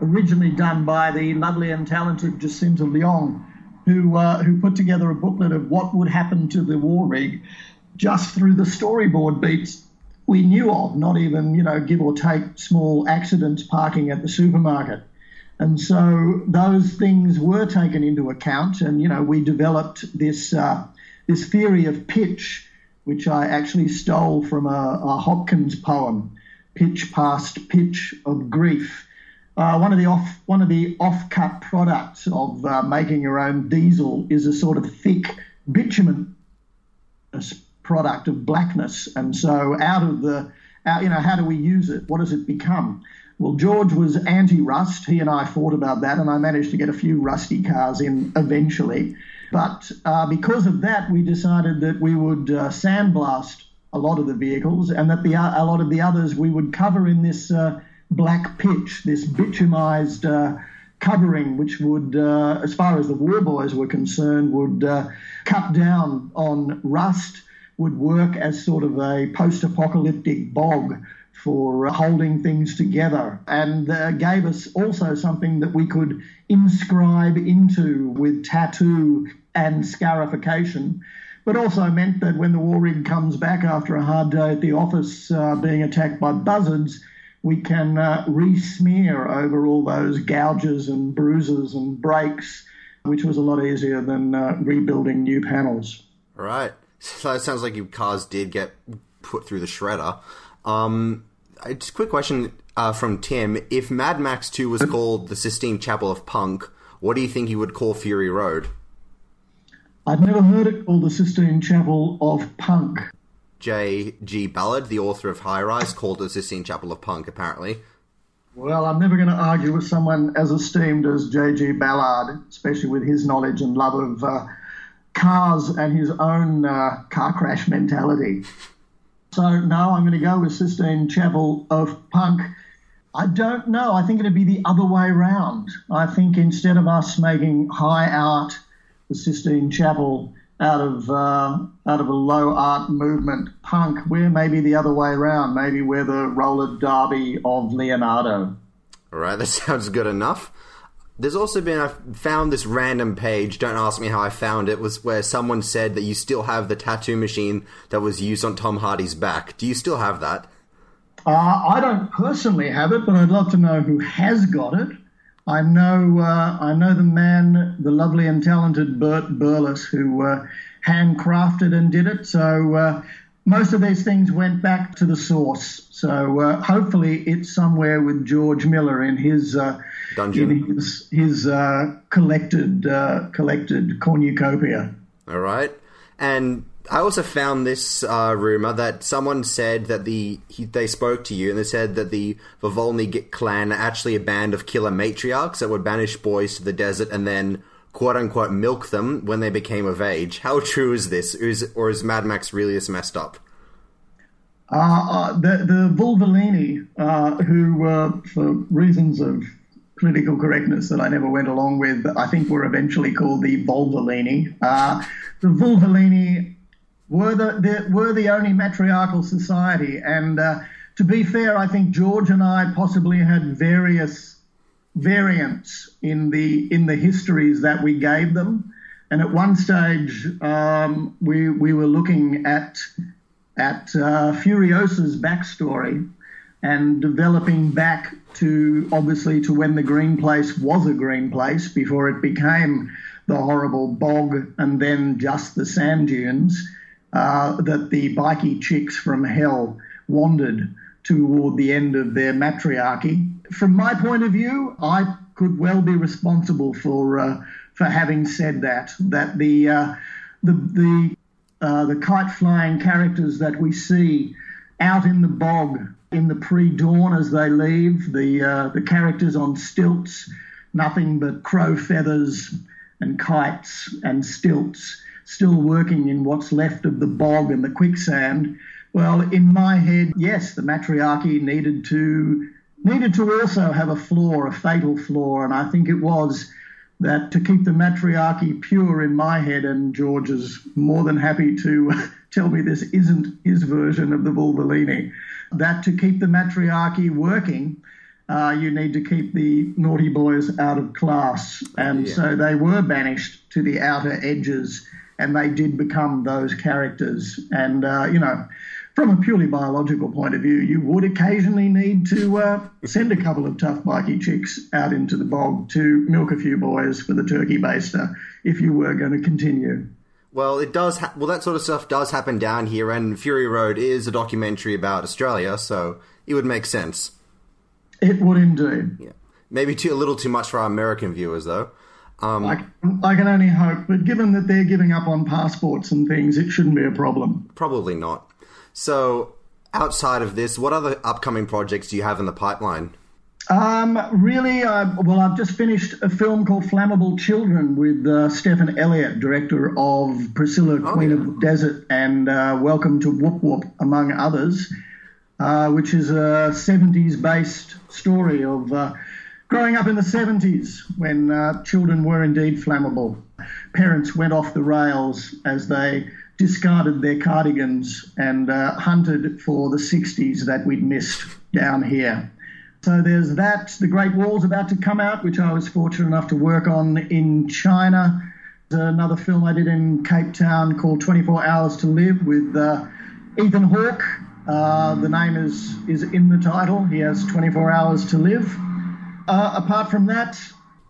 originally done by the lovely and talented Jacinta Leong who uh, who put together a booklet of what would happen to the war rig just through the storyboard beats we knew of, not even you know give or take small accidents parking at the supermarket. And so those things were taken into account, and you know we developed this uh, this theory of pitch, which I actually stole from a, a Hopkins poem, "Pitch past pitch of grief." Uh, one of the off one of the off-cut products of uh, making your own diesel is a sort of thick bitumen product of blackness, and so out of the out, you know how do we use it? What does it become? Well, George was anti-rust. He and I fought about that, and I managed to get a few rusty cars in eventually. But uh, because of that, we decided that we would uh, sandblast a lot of the vehicles, and that the a lot of the others we would cover in this uh, black pitch, this bitumized uh, covering, which would, uh, as far as the war boys were concerned, would uh, cut down on rust, would work as sort of a post apocalyptic bog for holding things together, and uh, gave us also something that we could inscribe into with tattoo and scarification but also meant that when the war rig comes back after a hard day at the office uh, being attacked by buzzards, we can uh, re-smear over all those gouges and bruises and breaks, which was a lot easier than uh, rebuilding new panels. All right. So it sounds like your cars did get put through the shredder. Um, just a quick question uh, from Tim. If Mad Max 2 was called the Sistine Chapel of Punk, what do you think you would call Fury Road? I'd never heard it called the Sistine Chapel of Punk. J.G. Ballard, the author of High Rise, called the Sistine Chapel of Punk, apparently. Well, I'm never going to argue with someone as esteemed as J.G. Ballard, especially with his knowledge and love of uh, cars and his own uh, car crash mentality. So, no, I'm going to go with Sistine Chapel of Punk. I don't know. I think it'd be the other way round. I think instead of us making high art, the Sistine Chapel out of uh, out of a low art movement punk, we're maybe the other way around. Maybe we're the roller derby of Leonardo. All right, that sounds good enough. There's also been I found this random page. Don't ask me how I found it. Was where someone said that you still have the tattoo machine that was used on Tom Hardy's back. Do you still have that? Uh, I don't personally have it, but I'd love to know who has got it. I know uh, I know the man, the lovely and talented Bert Burles, who uh, handcrafted and did it. So uh, most of these things went back to the source. So uh, hopefully it's somewhere with George Miller in his uh, Dungeon. in his, his uh, collected collected cornucopia. All right, and I also found this uh, rumor that someone said that the he, they spoke to you and they said that the Vuvalini clan are actually a band of killer matriarchs that would banish boys to the desert and then quote unquote milk them when they became of age. How true is this? Is, or is Mad Max really as messed up? Uh, uh, the the uh, who uh, for reasons of political correctness that I never went along with, I think were eventually called the Vuvalini. Uh, the Vulvolini were the, the, were the only matriarchal society. And uh, to be fair, I think George and I possibly had various variants in the in the histories that we gave them. And at one stage, um, we we were looking at at uh, Furiosa's backstory and developing back to obviously to when the green place was a green place before it became the horrible bog and then just the sand dunes uh, that the bikie chicks from hell wandered toward the end of their matriarchy. From my point of view, I could well be responsible for uh, for having said that. That the uh, the the uh, the kite flying characters that we see out in the bog in the pre-dawn as they leave, the uh, the characters on stilts, nothing but crow feathers and kites and stilts still working in what's left of the bog and the quicksand. Well, in my head, yes, the matriarchy needed to needed to also have a flaw, a fatal flaw, and I think it was that to keep the matriarchy pure in my head, and George is more than happy to tell me this isn't his version of the Vulvolini, that to keep the matriarchy working, uh, you need to keep the naughty boys out of class. And Yeah. so they were banished to the outer edges and they did become those characters. And, uh, you know, from a purely biological point of view, you would occasionally need to uh, send a couple of tough bikie chicks out into the bog to milk a few boys for the turkey baster if you were going to continue. Well, it does. Ha- well, that sort of stuff does happen down here, and Fury Road is a documentary about Australia, so it would make sense. It would indeed. Yeah, maybe too a little too much for our American viewers, though. Um, I, can- I can only hope, but given that they're giving up on passports and things, it shouldn't be a problem. Probably not. So, outside of this, what other upcoming projects do you have in the pipeline? Um, really, uh, well, I've just finished a film called Flammable Children with uh, Stephan Elliott, director of Priscilla, Queen of the Desert, and uh, Welcome to Woop Woop, among others, uh, which is a 70s based story of uh, growing up in the 70s when uh, children were indeed flammable. Parents went off the rails as they discarded their cardigans and uh, hunted for the 60s that we'd missed down here. So there's that. The Great Wall's about to come out, which I was fortunate enough to work on in China. Another film I did in Cape Town called 24 Hours to Live with uh, Ethan Hawke. Uh, the name is, is in the title. He has 24 hours to live. Uh, apart from that,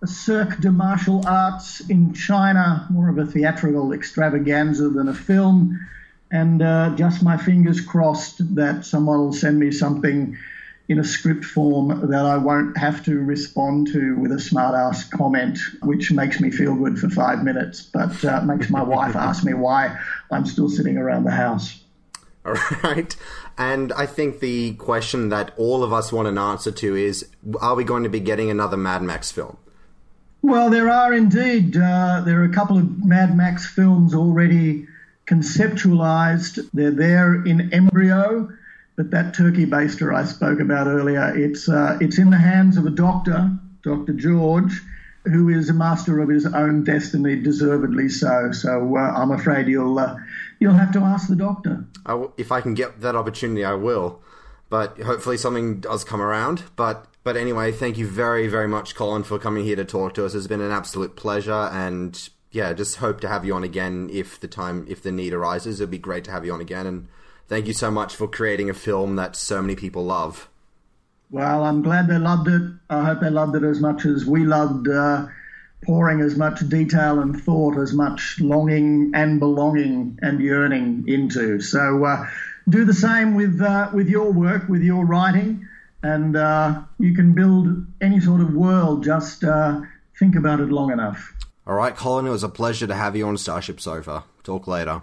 a Cirque de Martial Arts in China, more of a theatrical extravaganza than a film. And uh, just my fingers crossed that someone will send me something in a script form that I won't have to respond to with a smart ass comment, which makes me feel good for five minutes, but uh, makes my wife ask me why I'm still sitting around the house. All right. And I think the question that all of us want an answer to is are we going to be getting another Mad Max film? Well, there are indeed. Uh, there are a couple of Mad Max films already conceptualized. They're there in embryo. But that turkey baster I spoke about earlier, it's uh, it's in the hands of a doctor, Dr. George, who is a master of his own destiny, deservedly so. So uh, I'm afraid you'll you'll have to ask the doctor. if I can get that opportunity, I will. But hopefully something does come around. But but anyway, thank you very very much, Colin, for coming here to talk to us. It's been an absolute pleasure, and yeah, just hope to have you on again if the time if the need arises. It'd be great to have you on again and thank you so much for creating a film that so many people love. Well, I'm glad they loved it. I hope they loved it as much as we loved uh, pouring as much detail and thought, as much longing and belonging and yearning into. So uh, do the same with uh, with your work, with your writing, and uh, you can build any sort of world. Just uh, think about it long enough. All right, Colin, it was a pleasure to have you on Starship Sofa. Talk later.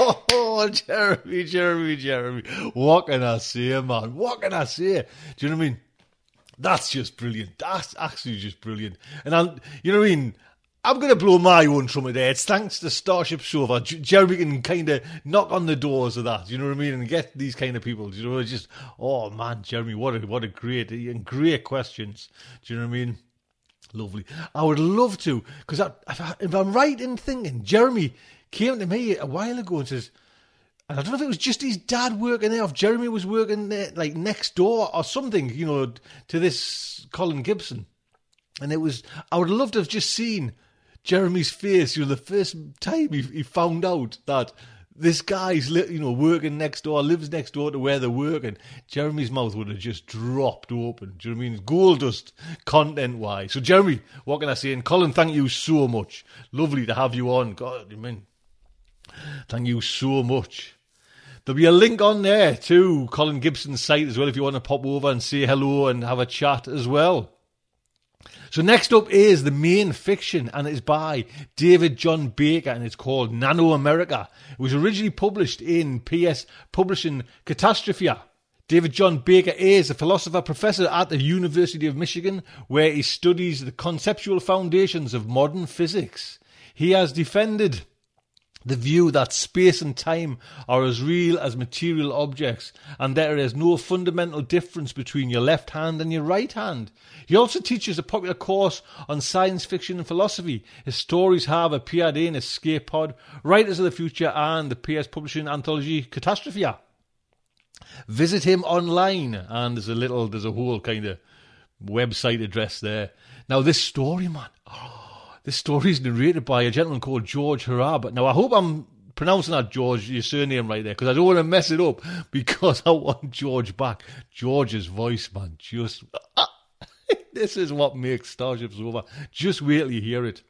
Oh, Jeremy, Jeremy, Jeremy. What can I say, man? What can I say? Do you know what I mean? That's just brilliant. That's actually just brilliant. And I'm, you know what I mean? I'm going to blow my own trumpet there. It's thanks to Starship Sofa. J- Jeremy can kind of knock on the doors of that. You know what I mean? And get these kind of people. You know, just oh man, Jeremy, what a what a great great questions. Do you know what I mean? Lovely. I would love to because if, if I'm right in thinking, Jeremy came to me a while ago and says, and I don't know if it was just his dad working there, or if Jeremy was working there, like next door or something, you know, to this Colin Gibson. And it was, I would love to have just seen Jeremy's face, you know, the first time he, he found out that this guy's, you know, working next door, lives next door to where they're working. Jeremy's mouth would have just dropped open. Do you know what I mean? Gold dust, content wise. So, Jeremy, what can I say? And Colin, thank you so much. Lovely to have you on. God, I mean, thank you so much. There'll be a link on there to Colin Gibson's site as well if you want to pop over and say hello and have a chat as well. So next up is the main fiction, and it's by David John Baker, and it's called Nano America. It was originally published in PS Publishing Catastrophia. David John Baker is a philosopher professor at the University of Michigan, where he studies the conceptual foundations of modern physics. He has defended the view that space and time are as real as material objects and there is no fundamental difference between your left hand and your right hand. He also teaches a popular course on science fiction and philosophy. His stories have appeared in Escape Pod, Writers of the Future, and the PS Publishing anthology Catastrophia. Visit him online, and there's a little, there's a whole kind of website address there. Now, this story, man, oh, This story is narrated by a gentleman called George Hrab. Now, I hope I'm pronouncing that George, your surname right there, because I don't want to mess it up because I want George back. George's voice, man, just. this is what makes Starship Sofa. Just wait till you hear it.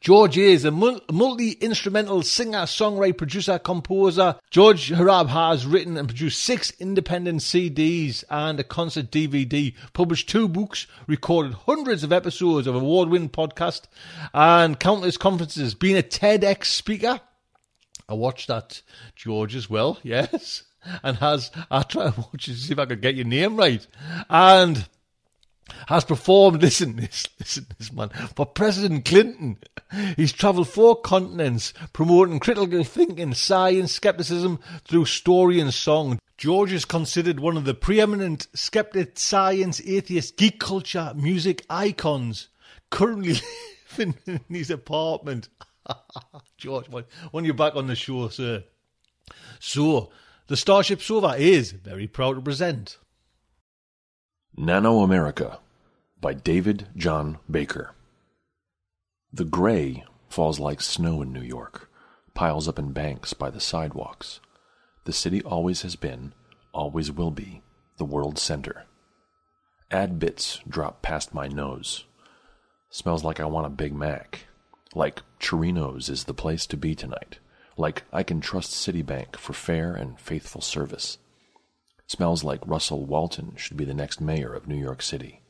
George is a multi instrumental singer, songwriter, producer, composer. George Hrab has written and produced six independent CDs and a concert DVD, published two books, recorded hundreds of episodes of award winning podcast, and countless conferences, been a TEDx speaker. I watched that, George, as well, yes. And has, I try to watch to see if I could get your name right. And has performed, listen, this, listen, this man, for President Clinton. He's travelled four continents promoting critical thinking, science, skepticism through story and song. George is considered one of the preeminent skeptic, science, atheist, geek culture, music icons. Currently living in his apartment. George, when, you're back on the show, sir. So, the Starship Sofa is very proud to present Nano America by David John Baker. The gray falls like snow in New York, piles up in banks by the sidewalks. The city always has been, always will be, the world's center. Ad bits drop past my nose. Smells like I want a Big Mac. Like Chirino's is the place to be tonight. Like I can trust Citibank for fair and faithful service. Smells like Russell Walton should be the next mayor of New York City.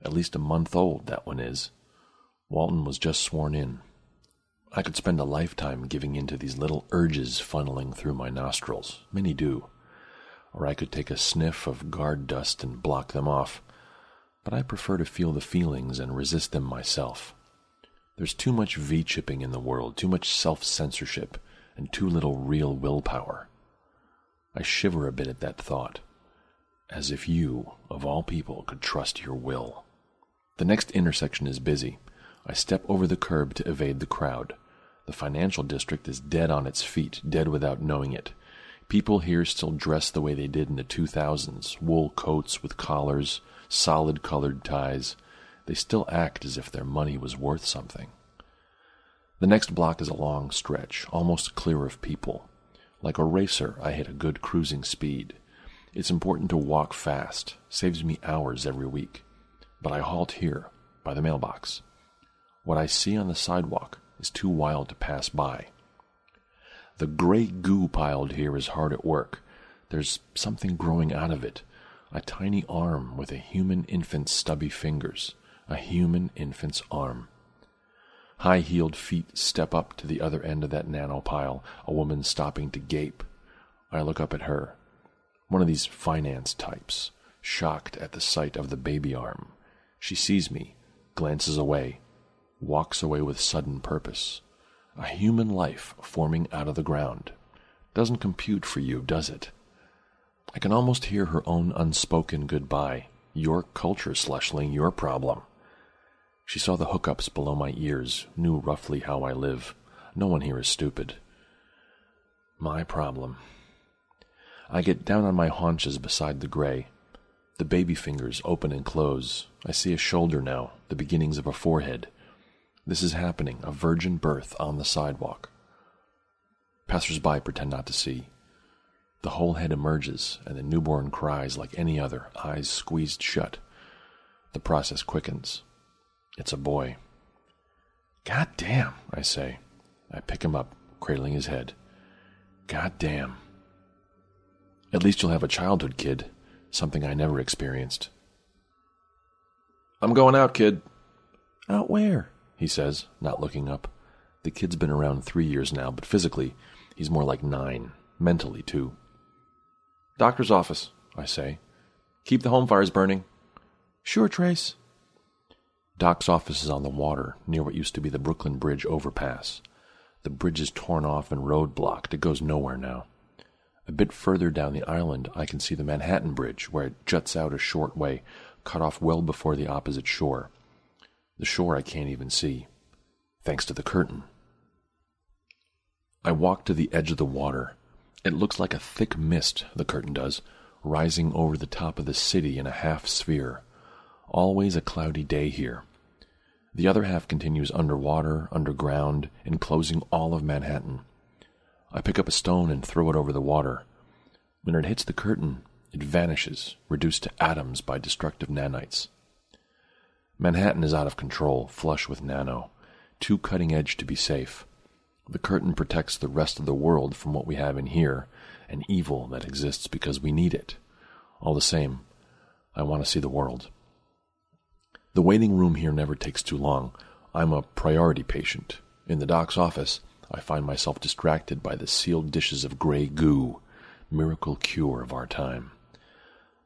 At least a month old, that one is. Walton was just sworn in. I could spend a lifetime giving in to these little urges funneling through my nostrils. Many do. Or I could take a sniff of guard dust and block them off. But I prefer to feel the feelings and resist them myself. There's too much V chipping in the world, too much self censorship, and too little real willpower. I shiver a bit at that thought, as if you, of all people, could trust your will. The next intersection is busy. I step over the curb to evade the crowd. The financial district is dead on its feet, dead without knowing it. People here still dress the way they did in the 2000s wool coats with collars, solid colored ties. They still act as if their money was worth something. The next block is a long stretch, almost clear of people. Like a racer, I hit a good cruising speed. It's important to walk fast, saves me hours every week. But I halt here, by the mailbox. What I see on the sidewalk is too wild to pass by. The gray goo piled here is hard at work. There's something growing out of it. A tiny arm with a human infant's stubby fingers. A human infant's arm. High heeled feet step up to the other end of that nano pile, a woman stopping to gape. I look up at her. One of these finance types, shocked at the sight of the baby arm. She sees me, glances away, walks away with sudden purpose. A human life forming out of the ground. Doesn't compute for you, does it? I can almost hear her own unspoken goodbye. Your culture, Slushling, your problem. She saw the hookups below my ears, knew roughly how I live. No one here is stupid. My problem. I get down on my haunches beside the gray. The baby fingers open and close. I see a shoulder now, the beginnings of a forehead. This is happening, a virgin birth on the sidewalk. Passers-by pretend not to see. The whole head emerges, and the newborn cries like any other, eyes squeezed shut. The process quickens. It's a boy. God damn, I say. I pick him up, cradling his head. God damn. At least you'll have a childhood, kid. Something I never experienced. I'm going out, kid. Out where? He says, not looking up. The kid's been around three years now, but physically, he's more like nine. Mentally, too. Doctor's office, I say. Keep the home fires burning. Sure, Trace. Doc's office is on the water, near what used to be the Brooklyn Bridge overpass. The bridge is torn off and roadblocked. It goes nowhere now. A bit further down the island, I can see the Manhattan Bridge, where it juts out a short way, cut off well before the opposite shore. The shore I can't even see, thanks to the curtain. I walk to the edge of the water. It looks like a thick mist, the curtain does, rising over the top of the city in a half sphere. Always a cloudy day here. The other half continues underwater, underground, enclosing all of Manhattan. I pick up a stone and throw it over the water. When it hits the curtain, it vanishes, reduced to atoms by destructive nanites. Manhattan is out of control, flush with nano, too cutting edge to be safe. The curtain protects the rest of the world from what we have in here, an evil that exists because we need it. All the same, I want to see the world. The waiting room here never takes too long. I'm a priority patient. In the doc's office, I find myself distracted by the sealed dishes of gray goo, miracle cure of our time.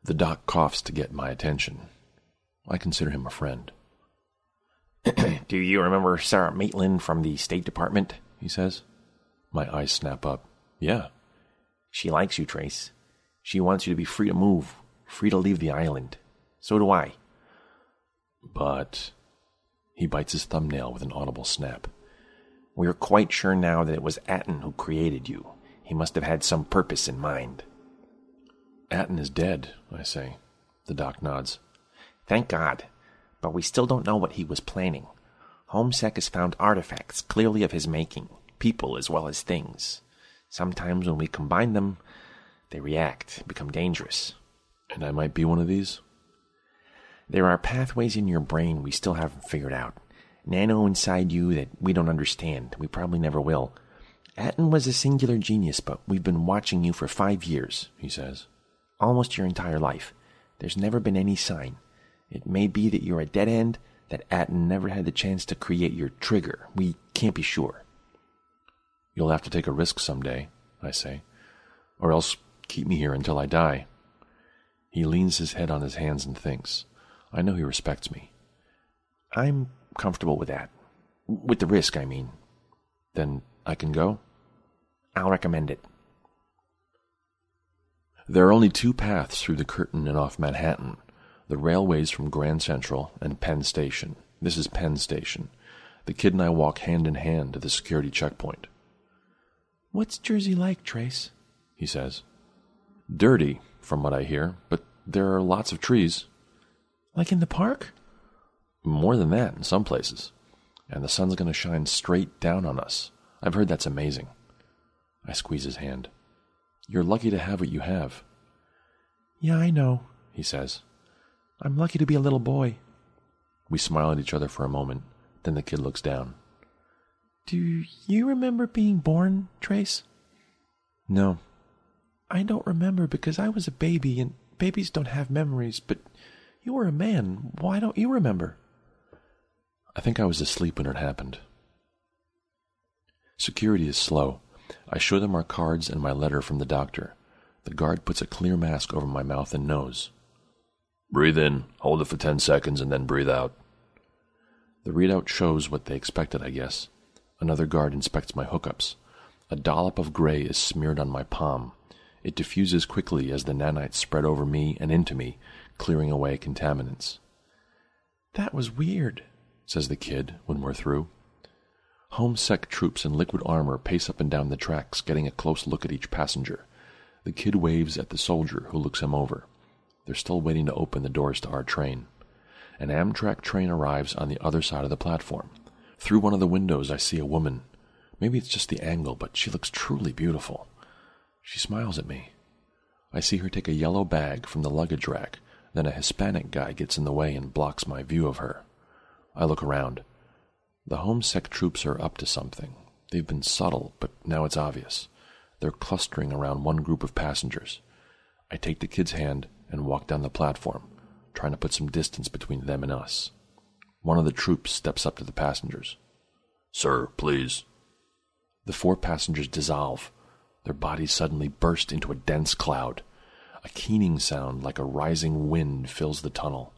The doc coughs to get my attention. I consider him a friend. Do you remember Sarah Maitland from the State Department? He says. My eyes snap up. Yeah. She likes you, Trace. She wants you to be free to move, free to leave the island. So do I. But. He bites his thumbnail with an audible snap. We're quite sure now that it was Atten who created you. He must have had some purpose in mind. Atten is dead, I say. The doc nods. Thank God. But we still don't know what he was planning. HomeSec has found artifacts clearly of his making, people as well as things. Sometimes when we combine them, they react, become dangerous. And I might be one of these? There are pathways in your brain we still haven't figured out. Nano inside you that we don't understand. We probably never will. Atten was a singular genius, but we've been watching you for five years, he says. Almost your entire life. There's never been any sign. It may be that you're a dead end, that Atten never had the chance to create your trigger. We can't be sure. You'll have to take a risk someday, I say, or else keep me here until I die. He leans his head on his hands and thinks. I know he respects me. I'm comfortable with that. With the risk, I mean. Then I can go? I'll recommend it. There are only two paths through the curtain and off Manhattan the railways from Grand Central and Penn Station. This is Penn Station. The kid and I walk hand in hand to the security checkpoint. What's Jersey like, Trace? He says. Dirty, from what I hear, but there are lots of trees. Like in the park? More than that in some places. And the sun's going to shine straight down on us. I've heard that's amazing. I squeeze his hand. You're lucky to have what you have. Yeah, I know, he says. I'm lucky to be a little boy. We smile at each other for a moment. Then the kid looks down. Do you remember being born, Trace? No. I don't remember because I was a baby and babies don't have memories, but you were a man. Why don't you remember? I think I was asleep when it happened. Security is slow. I show them our cards and my letter from the doctor. The guard puts a clear mask over my mouth and nose. Breathe in, hold it for 10 seconds, and then breathe out. The readout shows what they expected, I guess. Another guard inspects my hookups. A dollop of gray is smeared on my palm. It diffuses quickly as the nanites spread over me and into me, clearing away contaminants. That was weird, says the kid when we're through. HomeSec troops in liquid armor pace up and down the tracks, getting a close look at each passenger. The kid waves at the soldier, who looks him over. They're still waiting to open the doors to our train. An Amtrak train arrives on the other side of the platform. Through one of the windows, I see a woman. Maybe it's just the angle, but she looks truly beautiful. She smiles at me. I see her take a yellow bag from the luggage rack. Then a Hispanic guy gets in the way and blocks my view of her. I look around. The HomeSec troops are up to something. They've been subtle, but now it's obvious. They're clustering around one group of passengers. I take the kid's hand and walk down the platform, trying to put some distance between them and us. One of the troops steps up to the passengers. Sir, please. The four passengers dissolve. Their bodies suddenly burst into a dense cloud. A keening sound like a rising wind fills the tunnel.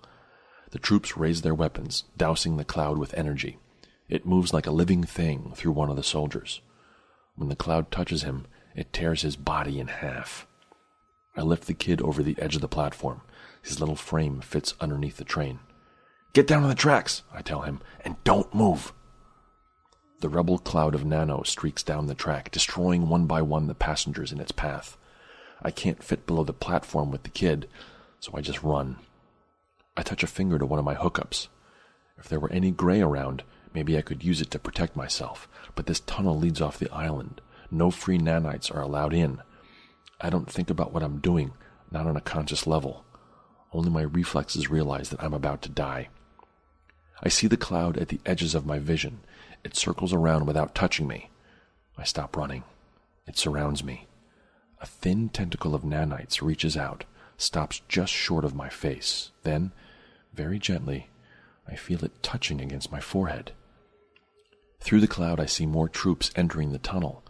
The troops raise their weapons, dousing the cloud with energy. It moves like a living thing through one of the soldiers. When the cloud touches him, it tears his body in half. I lift the kid over the edge of the platform. His little frame fits underneath the train. Get down on the tracks, I tell him, and don't move. The rebel cloud of nano streaks down the track, destroying one by one the passengers in its path. I can't fit below the platform with the kid, so I just run. I touch a finger to one of my hookups. If there were any gray around, maybe I could use it to protect myself. But this tunnel leads off the island. No free nanites are allowed in. I don't think about what I'm doing, not on a conscious level. Only my reflexes realize that I'm about to die. I see the cloud at the edges of my vision. It circles around without touching me. I stop running. It surrounds me. A thin tentacle of nanites reaches out, stops just short of my face. Then, very gently, I feel it touching against my forehead. Through the cloud, I see more troops entering the tunnel.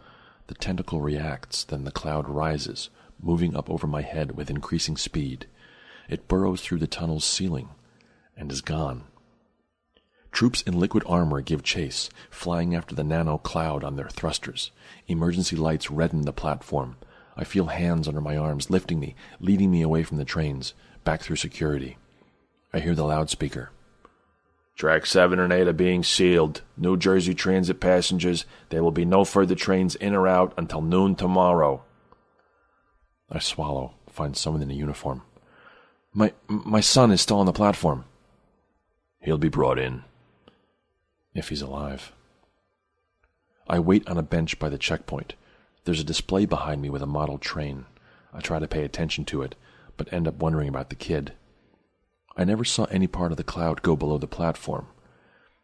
The tentacle reacts, then the cloud rises, moving up over my head with increasing speed. It burrows through the tunnel's ceiling and is gone. Troops in liquid armor give chase, flying after the nano cloud on their thrusters. Emergency lights redden the platform. I feel hands under my arms lifting me, leading me away from the trains, back through security. I hear the loudspeaker. Track 7 and 8 are being sealed. New Jersey Transit passengers, there will be no further trains in or out until noon tomorrow. I swallow, find someone in a uniform. My my son is still on the platform. He'll be brought in. If he's alive. I wait on a bench by the checkpoint. There's a display behind me with a model train. I try to pay attention to it, but end up wondering about the kid. I never saw any part of the cloud go below the platform.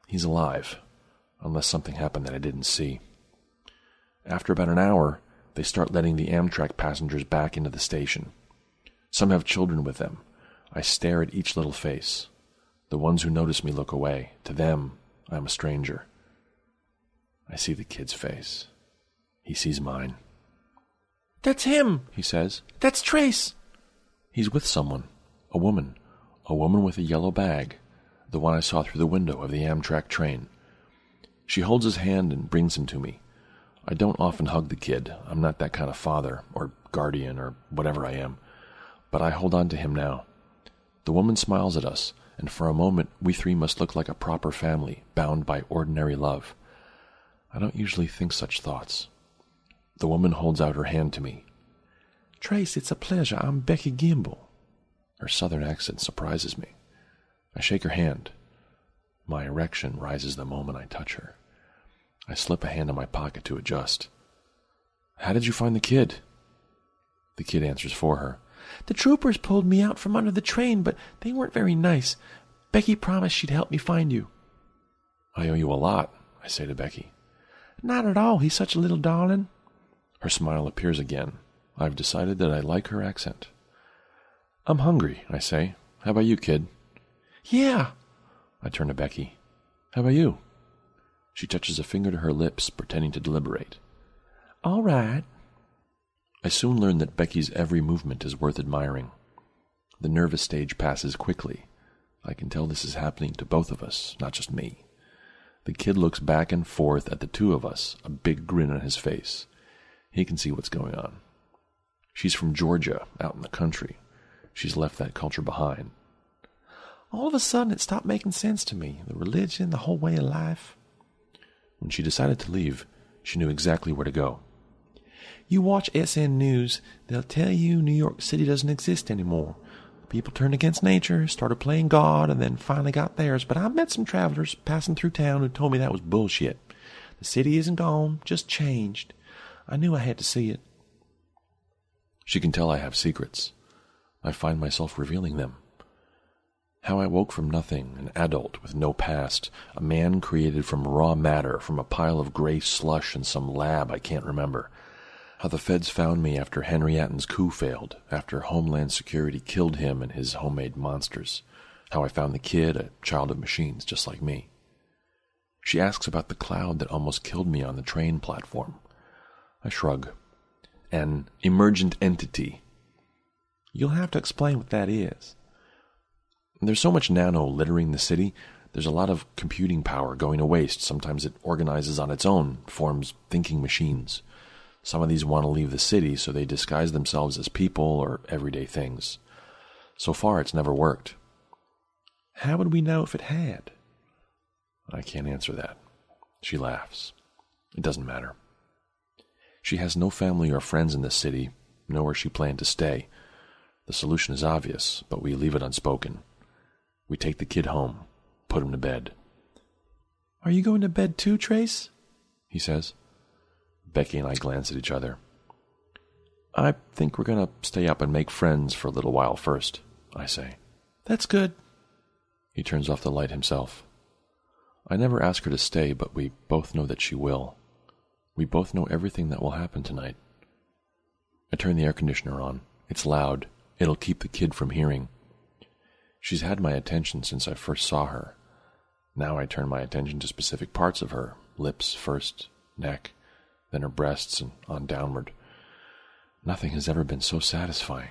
He's alive, unless something happened that I didn't see. After about an hour, they start letting the Amtrak passengers back into the station. Some have children with them. I stare at each little face. The ones who notice me look away. To them, I am a stranger. I see the kid's face. He sees mine. That's him, he says. That's Trace. He's with someone, a woman, a woman with a yellow bag, the one I saw through the window of the Amtrak train. She holds his hand and brings him to me. I don't often hug the kid. I'm not that kind of father, or guardian, or whatever I am. But I hold on to him now. The woman smiles at us, and for a moment we three must look like a proper family, bound by ordinary love. I don't usually think such thoughts. The woman holds out her hand to me. Trace, it's a pleasure. I'm Becky Gimble. Her southern accent surprises me. I shake her hand. My erection rises the moment I touch her. I slip a hand in my pocket to adjust. How did you find the kid? The kid answers for her. The troopers pulled me out from under the train, but they weren't very nice. Becky promised she'd help me find you. I owe you a lot, I say to Becky. Not at all. He's such a little darling. Her smile appears again. I've decided that I like her accent. I'm hungry, I say. How about you, kid? Yeah. I turn to Becky. How about you? She touches a finger to her lips, pretending to deliberate. All right. I soon learn that Becky's every movement is worth admiring. The nervous stage passes quickly. I can tell this is happening to both of us, not just me. The kid looks back and forth at the two of us, a big grin on his face. He can see what's going on. She's from Georgia, out in the country. She's left that culture behind. All of a sudden, it stopped making sense to me the religion, the whole way of life. When she decided to leave, she knew exactly where to go. You watch SN News, they'll tell you New York City doesn't exist anymore. People turned against nature, started playing God, and then finally got theirs. But I met some travelers passing through town who told me that was bullshit. The city isn't gone, just changed. I knew I had to see it. She can tell I have secrets. I find myself revealing them. How I woke from nothing, an adult with no past, a man created from raw matter, from a pile of gray slush in some lab I can't remember. How the feds found me after Henry Atten's coup failed, after Homeland Security killed him and his homemade monsters. How I found the kid, a child of machines just like me. She asks about the cloud that almost killed me on the train platform. I shrug. An emergent entity. You'll have to explain what that is. There's so much nano littering the city. There's a lot of computing power going to waste. Sometimes it organizes on its own, forms thinking machines. Some of these want to leave the city, so they disguise themselves as people or everyday things. So far, it's never worked. How would we know if it had? I can't answer that. She laughs. It doesn't matter. She has no family or friends in this city, nor where she planned to stay. The solution is obvious, but we leave it unspoken. We take the kid home, put him to bed. Are you going to bed too, Trace? He says. Becky and I glance at each other. I think we're going to stay up and make friends for a little while first, I say. That's good. He turns off the light himself. I never ask her to stay, but we both know that she will. We both know everything that will happen tonight. I turn the air conditioner on. It's loud. It'll keep the kid from hearing. She's had my attention since I first saw her. Now I turn my attention to specific parts of her lips first, neck, then her breasts, and on downward. Nothing has ever been so satisfying.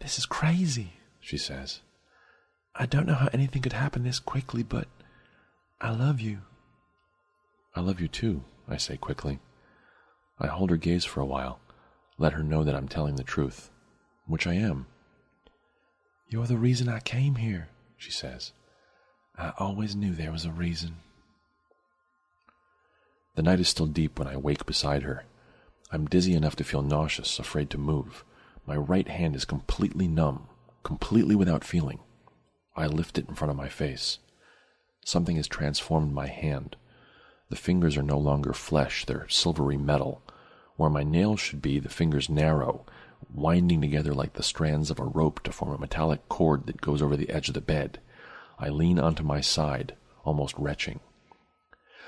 This is crazy, she says. I don't know how anything could happen this quickly, but I love you. I love you too, I say quickly. I hold her gaze for a while, let her know that I'm telling the truth, which I am. You're the reason I came here, she says. I always knew there was a reason. The night is still deep when I wake beside her. I'm dizzy enough to feel nauseous, afraid to move. My right hand is completely numb, completely without feeling. I lift it in front of my face. Something has transformed my hand. The fingers are no longer flesh, they're silvery metal. Where my nails should be, the fingers narrow, winding together like the strands of a rope to form a metallic cord that goes over the edge of the bed. I lean onto my side, almost retching.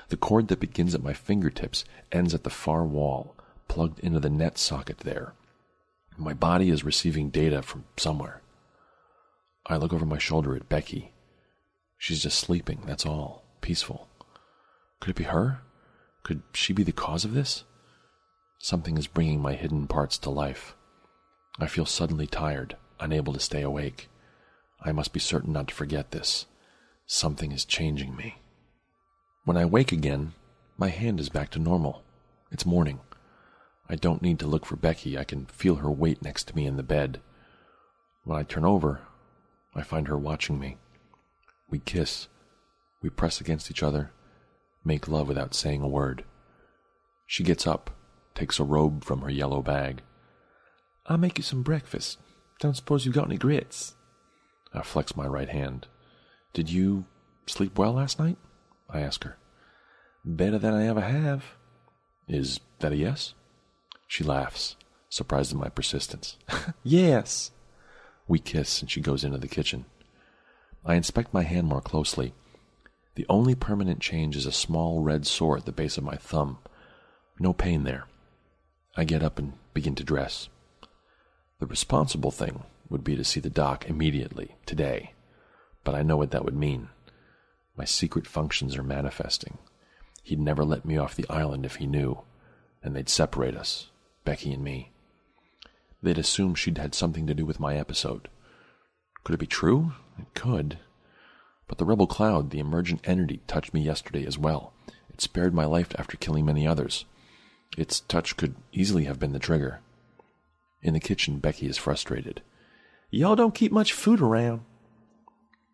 The cord that begins at my fingertips ends at the far wall, plugged into the net socket there. My body is receiving data from somewhere. I look over my shoulder at Becky. She's just sleeping, that's all. Peaceful. Could it be her? Could she be the cause of this? Something is bringing my hidden parts to life. I feel suddenly tired, unable to stay awake. I must be certain not to forget this. Something is changing me. When I wake again, my hand is back to normal. It's morning. I don't need to look for Becky. I can feel her weight next to me in the bed. When I turn over, I find her watching me. We kiss. We press against each other, make love without saying a word. She gets up, takes a robe from her yellow bag. I'll make you some breakfast. Don't suppose you've got any grits? I flex my right hand. Did you sleep well last night? I ask her. Better than I ever have. Is that a yes? She laughs, surprised at my persistence. yes. We kiss, and she goes into the kitchen. I inspect my hand more closely. The only permanent change is a small red sore at the base of my thumb. No pain there. I get up and begin to dress. The responsible thing would be to see the doc immediately, today. But I know what that would mean. My secret functions are manifesting. He'd never let me off the island if he knew, and they'd separate us, Becky and me. They'd assume she'd had something to do with my episode. Could it be true? It could. But the rebel cloud, the emergent entity, touched me yesterday as well. It spared my life after killing many others. Its touch could easily have been the trigger. In the kitchen, Becky is frustrated. Y'all don't keep much food around.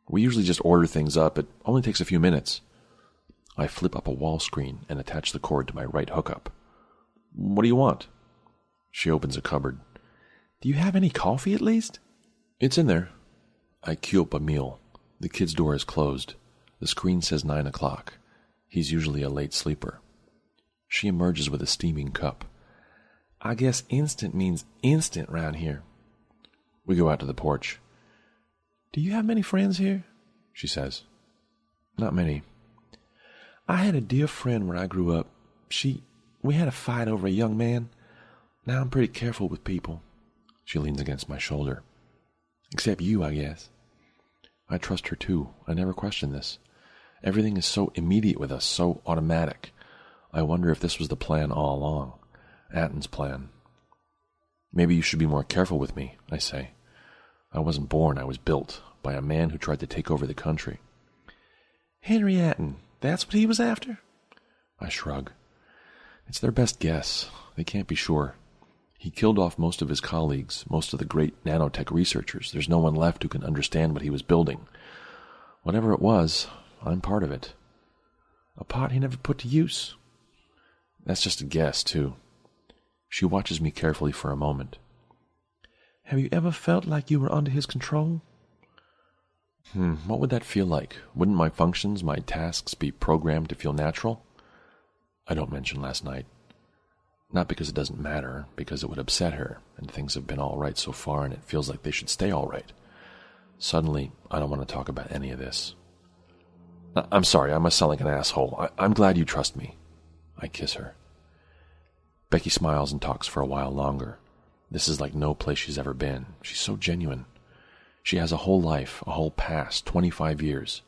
We usually just order things up. It only takes a few minutes. I flip up a wall screen and attach the cord to my right hookup. What do you want? She opens a cupboard. Do you have any coffee at least? It's in there. I queue up a meal. The kid's door is closed. The screen says nine o'clock. He's usually a late sleeper. She emerges with a steaming cup. I guess instant means instant round here. We go out to the porch. Do you have many friends here? She says. Not many. I had a dear friend when I grew up. She. We had a fight over a young man. Now I'm pretty careful with people. She leans against my shoulder. Except you, I guess. I trust her too. I never question this. Everything is so immediate with us, so automatic. I wonder if this was the plan all along. Atten's plan. Maybe you should be more careful with me, I say. I wasn't born, I was built by a man who tried to take over the country. Henry Atten, that's what he was after? I shrug. It's their best guess. They can't be sure. He killed off most of his colleagues, most of the great nanotech researchers. There's no one left who can understand what he was building. Whatever it was, I'm part of it. A part he never put to use. That's just a guess, too. She watches me carefully for a moment. Have you ever felt like you were under his control? Hmm, what would that feel like? Wouldn't my functions, my tasks be programmed to feel natural? I don't mention last night. Not because it doesn't matter, because it would upset her, and things have been all right so far, and it feels like they should stay all right. Suddenly, I don't want to talk about any of this. I'm sorry, I must sound like an asshole. I- I'm glad you trust me. I kiss her. Becky smiles and talks for a while longer. This is like no place she's ever been. She's so genuine. She has a whole life, a whole past, 25 years.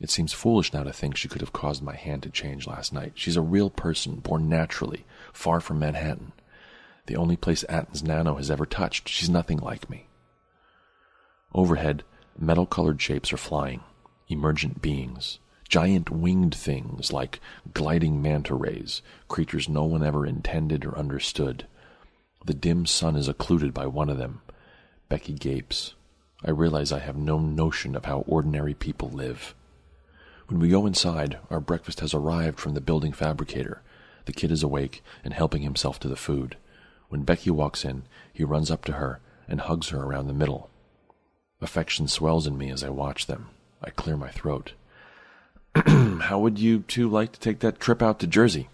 It seems foolish now to think she could have caused my hand to change last night. She's a real person, born naturally, far from Manhattan. The only place Atten's nano has ever touched. She's nothing like me. Overhead, metal colored shapes are flying, emergent beings, giant winged things like gliding manta rays, creatures no one ever intended or understood. The dim sun is occluded by one of them. Becky gapes. I realize I have no notion of how ordinary people live. When we go inside, our breakfast has arrived from the building fabricator. The kid is awake and helping himself to the food. When Becky walks in, he runs up to her and hugs her around the middle. Affection swells in me as I watch them. I clear my throat. How would you two like to take that trip out to Jersey?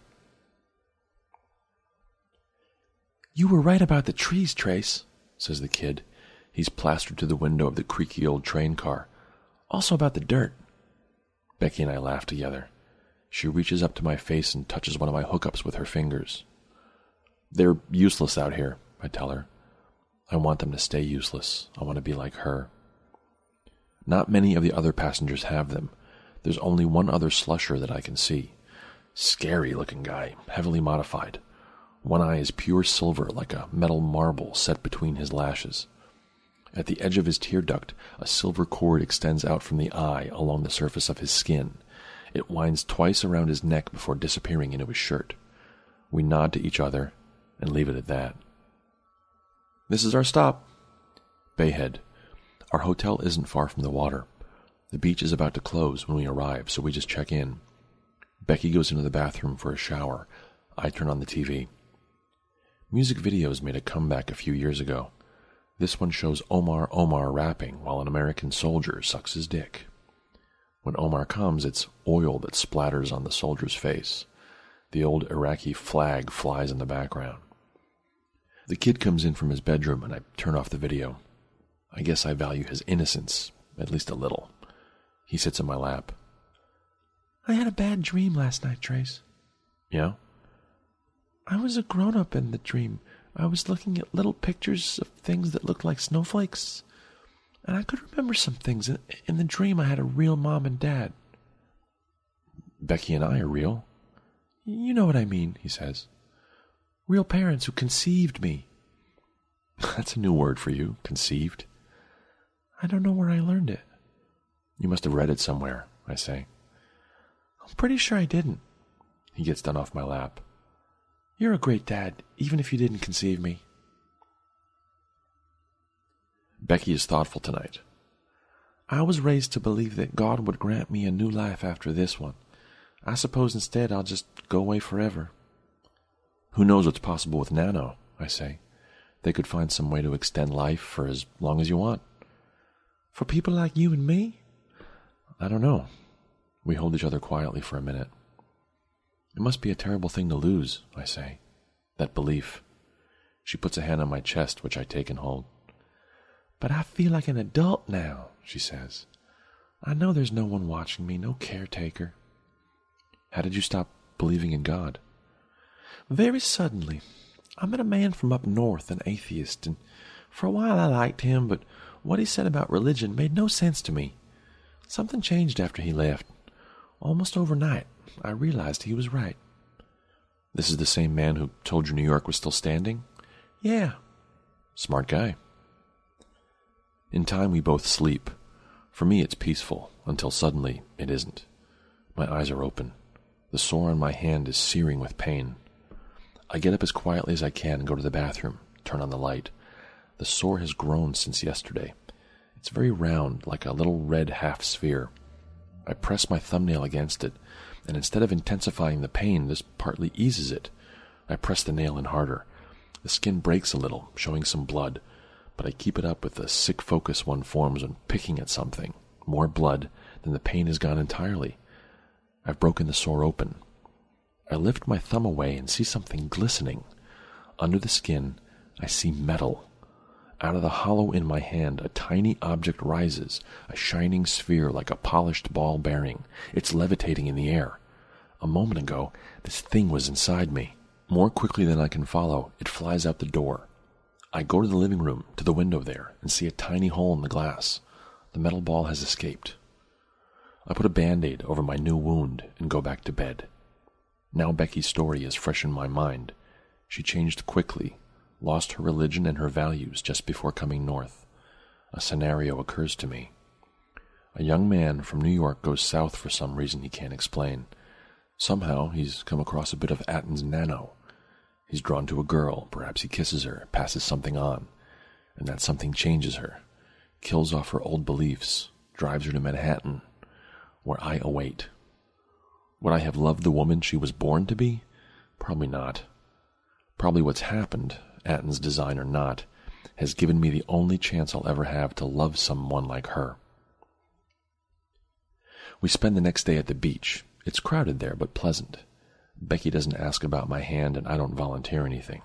You were right about the trees, Trace, says the kid. He's plastered to the window of the creaky old train car. Also about the dirt. Becky and I laugh together. She reaches up to my face and touches one of my hookups with her fingers. They're useless out here, I tell her. I want them to stay useless. I want to be like her. Not many of the other passengers have them. There's only one other slusher that I can see. Scary looking guy, heavily modified. One eye is pure silver like a metal marble set between his lashes. At the edge of his tear duct, a silver cord extends out from the eye along the surface of his skin. It winds twice around his neck before disappearing into his shirt. We nod to each other and leave it at that. This is our stop. Bay Head. Our hotel isn't far from the water. The beach is about to close when we arrive, so we just check in. Becky goes into the bathroom for a shower. I turn on the TV. Music videos made a comeback a few years ago. This one shows Omar Omar rapping while an American soldier sucks his dick. When Omar comes, it's oil that splatters on the soldier's face. The old Iraqi flag flies in the background. The kid comes in from his bedroom and I turn off the video. I guess I value his innocence, at least a little. He sits in my lap. I had a bad dream last night, Trace. Yeah? I was a grown up in the dream. I was looking at little pictures of things that looked like snowflakes. And I could remember some things. In the dream, I had a real mom and dad. Becky and I are real. You know what I mean, he says. Real parents who conceived me. That's a new word for you, conceived. I don't know where I learned it. You must have read it somewhere, I say. I'm pretty sure I didn't. He gets done off my lap. You're a great dad, even if you didn't conceive me. Becky is thoughtful tonight. I was raised to believe that God would grant me a new life after this one. I suppose instead I'll just go away forever. Who knows what's possible with Nano, I say. They could find some way to extend life for as long as you want. For people like you and me? I don't know. We hold each other quietly for a minute. It must be a terrible thing to lose, I say. That belief. She puts a hand on my chest, which I take and hold. But I feel like an adult now, she says. I know there's no one watching me, no caretaker. How did you stop believing in God? Very suddenly. I met a man from up north, an atheist, and for a while I liked him, but what he said about religion made no sense to me. Something changed after he left. Almost overnight, I realized he was right. This is the same man who told you New York was still standing? Yeah. Smart guy. In time, we both sleep. For me, it's peaceful, until suddenly it isn't. My eyes are open. The sore on my hand is searing with pain. I get up as quietly as I can and go to the bathroom, turn on the light. The sore has grown since yesterday. It's very round, like a little red half sphere. I press my thumbnail against it, and instead of intensifying the pain, this partly eases it. I press the nail in harder. The skin breaks a little, showing some blood, but I keep it up with the sick focus one forms when picking at something. More blood, then the pain is gone entirely. I've broken the sore open. I lift my thumb away and see something glistening. Under the skin, I see metal. Out of the hollow in my hand, a tiny object rises, a shining sphere like a polished ball bearing. It's levitating in the air. A moment ago, this thing was inside me. More quickly than I can follow, it flies out the door. I go to the living room, to the window there, and see a tiny hole in the glass. The metal ball has escaped. I put a band aid over my new wound and go back to bed. Now Becky's story is fresh in my mind. She changed quickly, lost her religion and her values just before coming north. A scenario occurs to me. A young man from New York goes south for some reason he can't explain. Somehow he's come across a bit of Atten's nano. He's drawn to a girl, perhaps he kisses her, passes something on, and that something changes her, kills off her old beliefs, drives her to Manhattan, where I await. Would I have loved the woman she was born to be? Probably not. Probably what's happened, Atten's design or not, has given me the only chance I'll ever have to love someone like her. We spend the next day at the beach. It's crowded there, but pleasant. Becky doesn't ask about my hand, and I don't volunteer anything.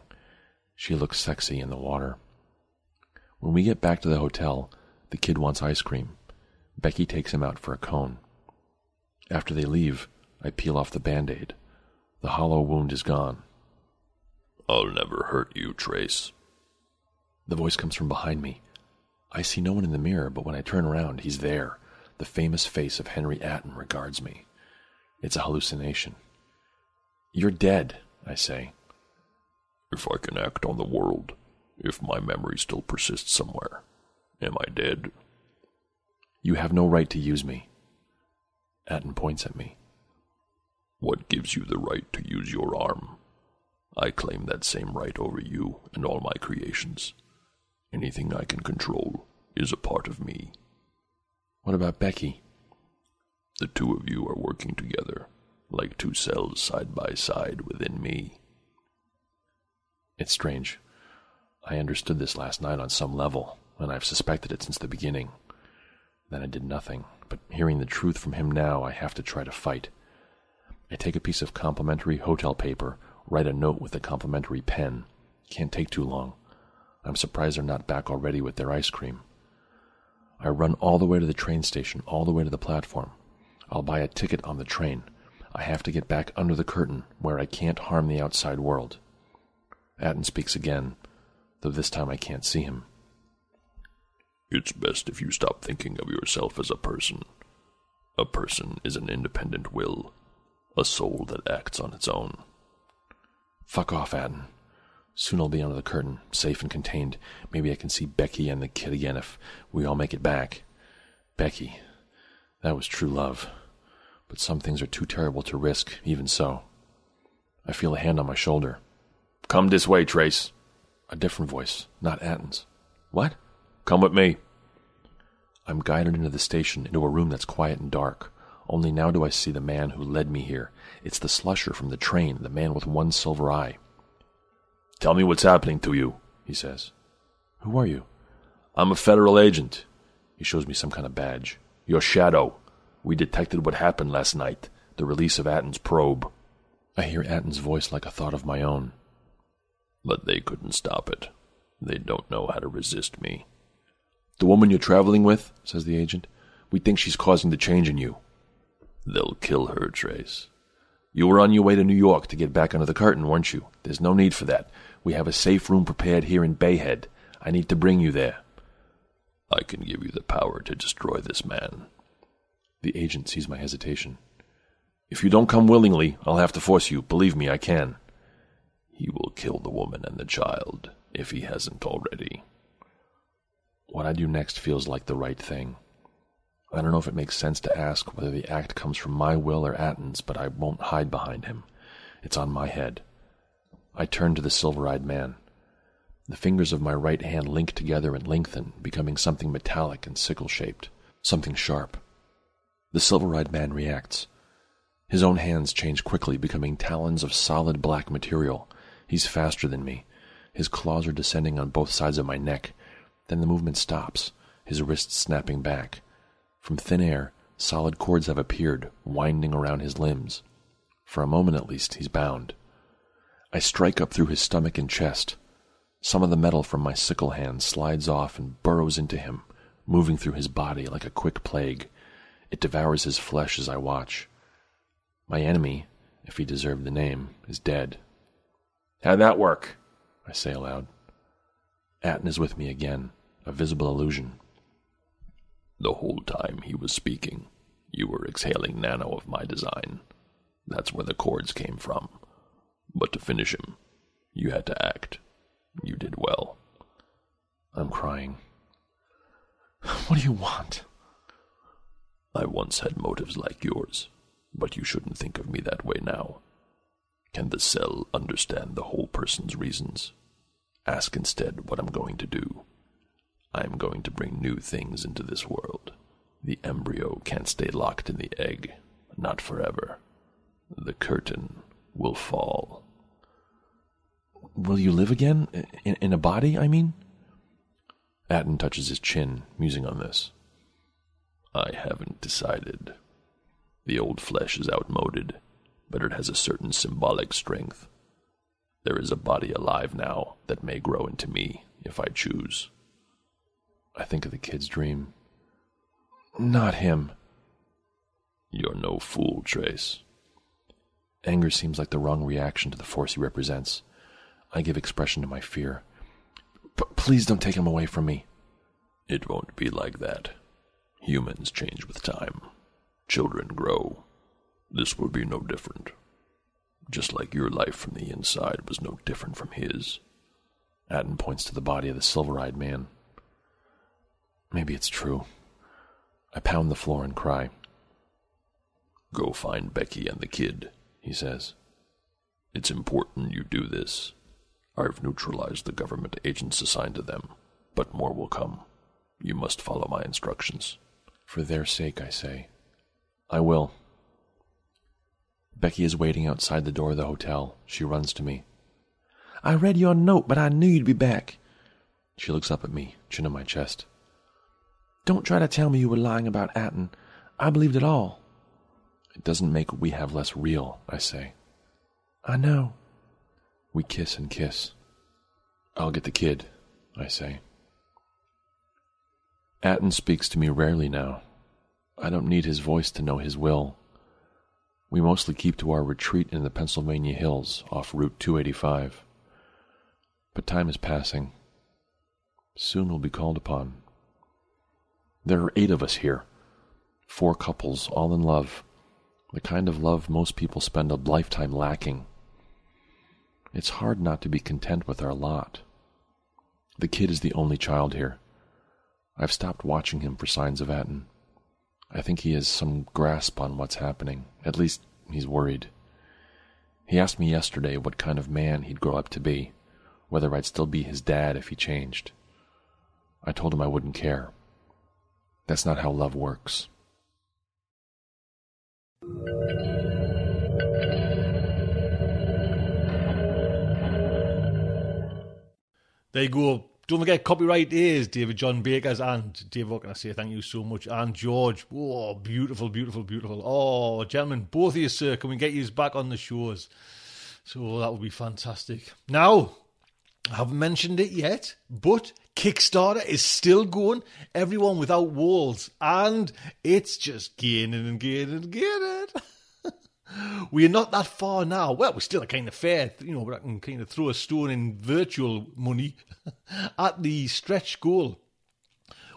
She looks sexy in the water. When we get back to the hotel, the kid wants ice cream. Becky takes him out for a cone. After they leave, I peel off the band aid. The hollow wound is gone. I'll never hurt you, Trace. The voice comes from behind me. I see no one in the mirror, but when I turn around, he's there. The famous face of Henry Atten regards me. It's a hallucination. You're dead, I say. If I can act on the world, if my memory still persists somewhere, am I dead? You have no right to use me. Atten points at me. What gives you the right to use your arm? I claim that same right over you and all my creations. Anything I can control is a part of me. What about Becky? The two of you are working together, like two cells side by side within me. It's strange. I understood this last night on some level, and I've suspected it since the beginning. Then I did nothing, but hearing the truth from him now, I have to try to fight. I take a piece of complimentary hotel paper, write a note with a complimentary pen. Can't take too long. I'm surprised they're not back already with their ice cream. I run all the way to the train station, all the way to the platform. I'll buy a ticket on the train. I have to get back under the curtain, where I can't harm the outside world. Atten speaks again, though this time I can't see him. It's best if you stop thinking of yourself as a person. A person is an independent will, a soul that acts on its own. Fuck off, Atten. Soon I'll be under the curtain, safe and contained. Maybe I can see Becky and the kid again if we all make it back. Becky. That was true love. But some things are too terrible to risk, even so. I feel a hand on my shoulder. Come this way, Trace. A different voice, not Atten's. What? Come with me. I'm guided into the station, into a room that's quiet and dark. Only now do I see the man who led me here. It's the slusher from the train, the man with one silver eye. Tell me what's happening to you, he says. Who are you? I'm a federal agent. He shows me some kind of badge. Your shadow. We detected what happened last night, the release of Atten's probe. I hear Atten's voice like a thought of my own. But they couldn't stop it. They don't know how to resist me. The woman you're traveling with, says the agent, we think she's causing the change in you. They'll kill her, Trace. You were on your way to New York to get back under the curtain, weren't you? There's no need for that. We have a safe room prepared here in Bay Head. I need to bring you there. I can give you the power to destroy this man. The agent sees my hesitation. If you don't come willingly, I'll have to force you. Believe me, I can. He will kill the woman and the child, if he hasn't already. What I do next feels like the right thing. I don't know if it makes sense to ask whether the act comes from my will or Atten's, but I won't hide behind him. It's on my head. I turn to the silver eyed man. The fingers of my right hand link together and lengthen, becoming something metallic and sickle shaped, something sharp. The silver eyed man reacts. His own hands change quickly, becoming talons of solid black material. He's faster than me. His claws are descending on both sides of my neck. Then the movement stops, his wrists snapping back. From thin air, solid cords have appeared, winding around his limbs. For a moment at least, he's bound. I strike up through his stomach and chest. Some of the metal from my sickle hand slides off and burrows into him, moving through his body like a quick plague. It devours his flesh as I watch. My enemy, if he deserved the name, is dead. How'd that work? I say aloud. Atten is with me again, a visible illusion. The whole time he was speaking, you were exhaling nano of my design. That's where the cords came from. But to finish him, you had to act. You did well. I'm crying. What do you want? I once had motives like yours, but you shouldn't think of me that way now. Can the cell understand the whole person's reasons? Ask instead what I'm going to do. I'm going to bring new things into this world. The embryo can't stay locked in the egg, not forever. The curtain will fall. Will you live again? In, in a body, I mean? Atten touches his chin, musing on this. I haven't decided. The old flesh is outmoded, but it has a certain symbolic strength. There is a body alive now that may grow into me if I choose. I think of the kid's dream. Not him. You're no fool, Trace. Anger seems like the wrong reaction to the force he represents. I give expression to my fear. P- please don't take him away from me. It won't be like that. Humans change with time. Children grow. This will be no different. Just like your life from the inside was no different from his. Atten points to the body of the silver eyed man. Maybe it's true. I pound the floor and cry. Go find Becky and the kid, he says. It's important you do this. I've neutralized the government agents assigned to them, but more will come. You must follow my instructions. For their sake, I say. I will. Becky is waiting outside the door of the hotel. She runs to me. I read your note, but I knew you'd be back. She looks up at me, chin on my chest. Don't try to tell me you were lying about Atten. I believed it all. It doesn't make we have less real, I say. I know. We kiss and kiss. I'll get the kid, I say. Atten speaks to me rarely now. I don't need his voice to know his will. We mostly keep to our retreat in the Pennsylvania hills off Route 285. But time is passing. Soon we'll be called upon. There are eight of us here. Four couples, all in love. The kind of love most people spend a lifetime lacking. It's hard not to be content with our lot. The kid is the only child here. I've stopped watching him for signs of Atten. I think he has some grasp on what's happening. At least, he's worried. He asked me yesterday what kind of man he'd grow up to be, whether I'd still be his dad if he changed. I told him I wouldn't care. That's not how love works. There you go. Don't forget, copyright is David John Baker's and Dave, what can I say? Thank you so much. And George. Oh, beautiful, beautiful, beautiful. Oh, gentlemen, both of you, sir, can we get you back on the shows? So that would be fantastic. Now, I haven't mentioned it yet, but Kickstarter is still going. Everyone without walls, and it's just gaining and gaining and gaining. we are not that far now. Well, we're still a kind of fair, you know, I can mm, kind of throw a stone in virtual money at the stretch goal.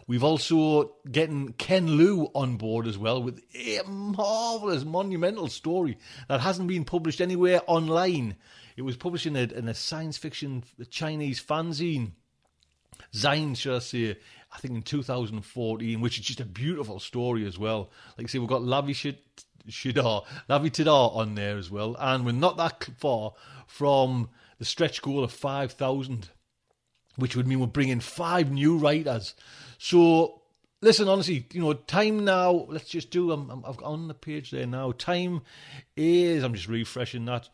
We've also getting Ken Liu on board as well with a marvelous, monumental story that hasn't been published anywhere online. It was published in a, in a science fiction Chinese fanzine, Zine, should I say, I think in 2014, which is just a beautiful story as well. Like I say, we've got Lavie Shidar, Lavie Tidhar on there as well, and we're not that far from the stretch goal of 5,000, which would mean we're bringing five new writers. So listen, honestly, you know, time now. Let's just do. I'm, I'm, I've got on the page there now. Time is. I'm just refreshing that.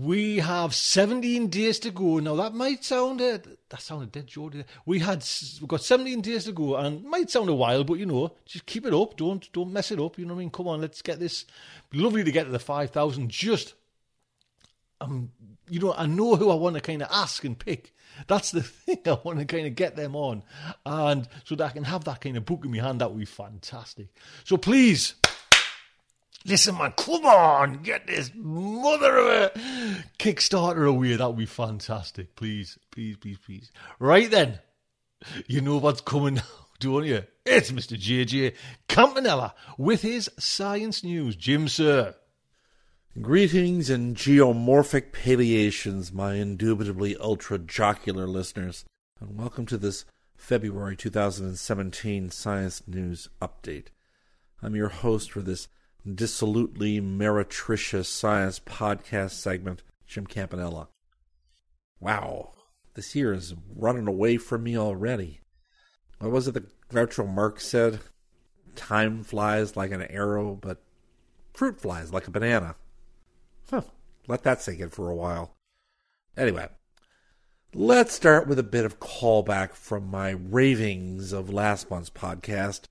We have 17 days to go. Now that might sound uh, that sounded dead, Jordy. We had we've got 17 days to go, and might sound a while, but you know, just keep it up. Don't don't mess it up. You know what I mean? Come on, let's get this. Lovely to get to the 5,000. Just, um, you know, I know who I want to kind of ask and pick. That's the thing. I want to kind of get them on, and so that I can have that kind of book in my hand. That would be fantastic. So please Listen, man, come on, get this mother of a Kickstarter away. That would be fantastic. Please, please, please, please. Right then, you know what's coming now, don't you? It's Mr. JJ Campanella with his science news. Jim, sir. Greetings and geomorphic palliations, my indubitably ultra jocular listeners, and welcome to this February 2017 Science News Update. I'm your host for this dissolutely meretricious science podcast segment, Jim Campanella. Wow, this year is running away from me already. What was it that Groucho Marx said? Time flies like an arrow, but fruit flies like a banana. Huh, let that sink in for a while. Anyway, let's start with a bit of callback from my ravings of last month's podcast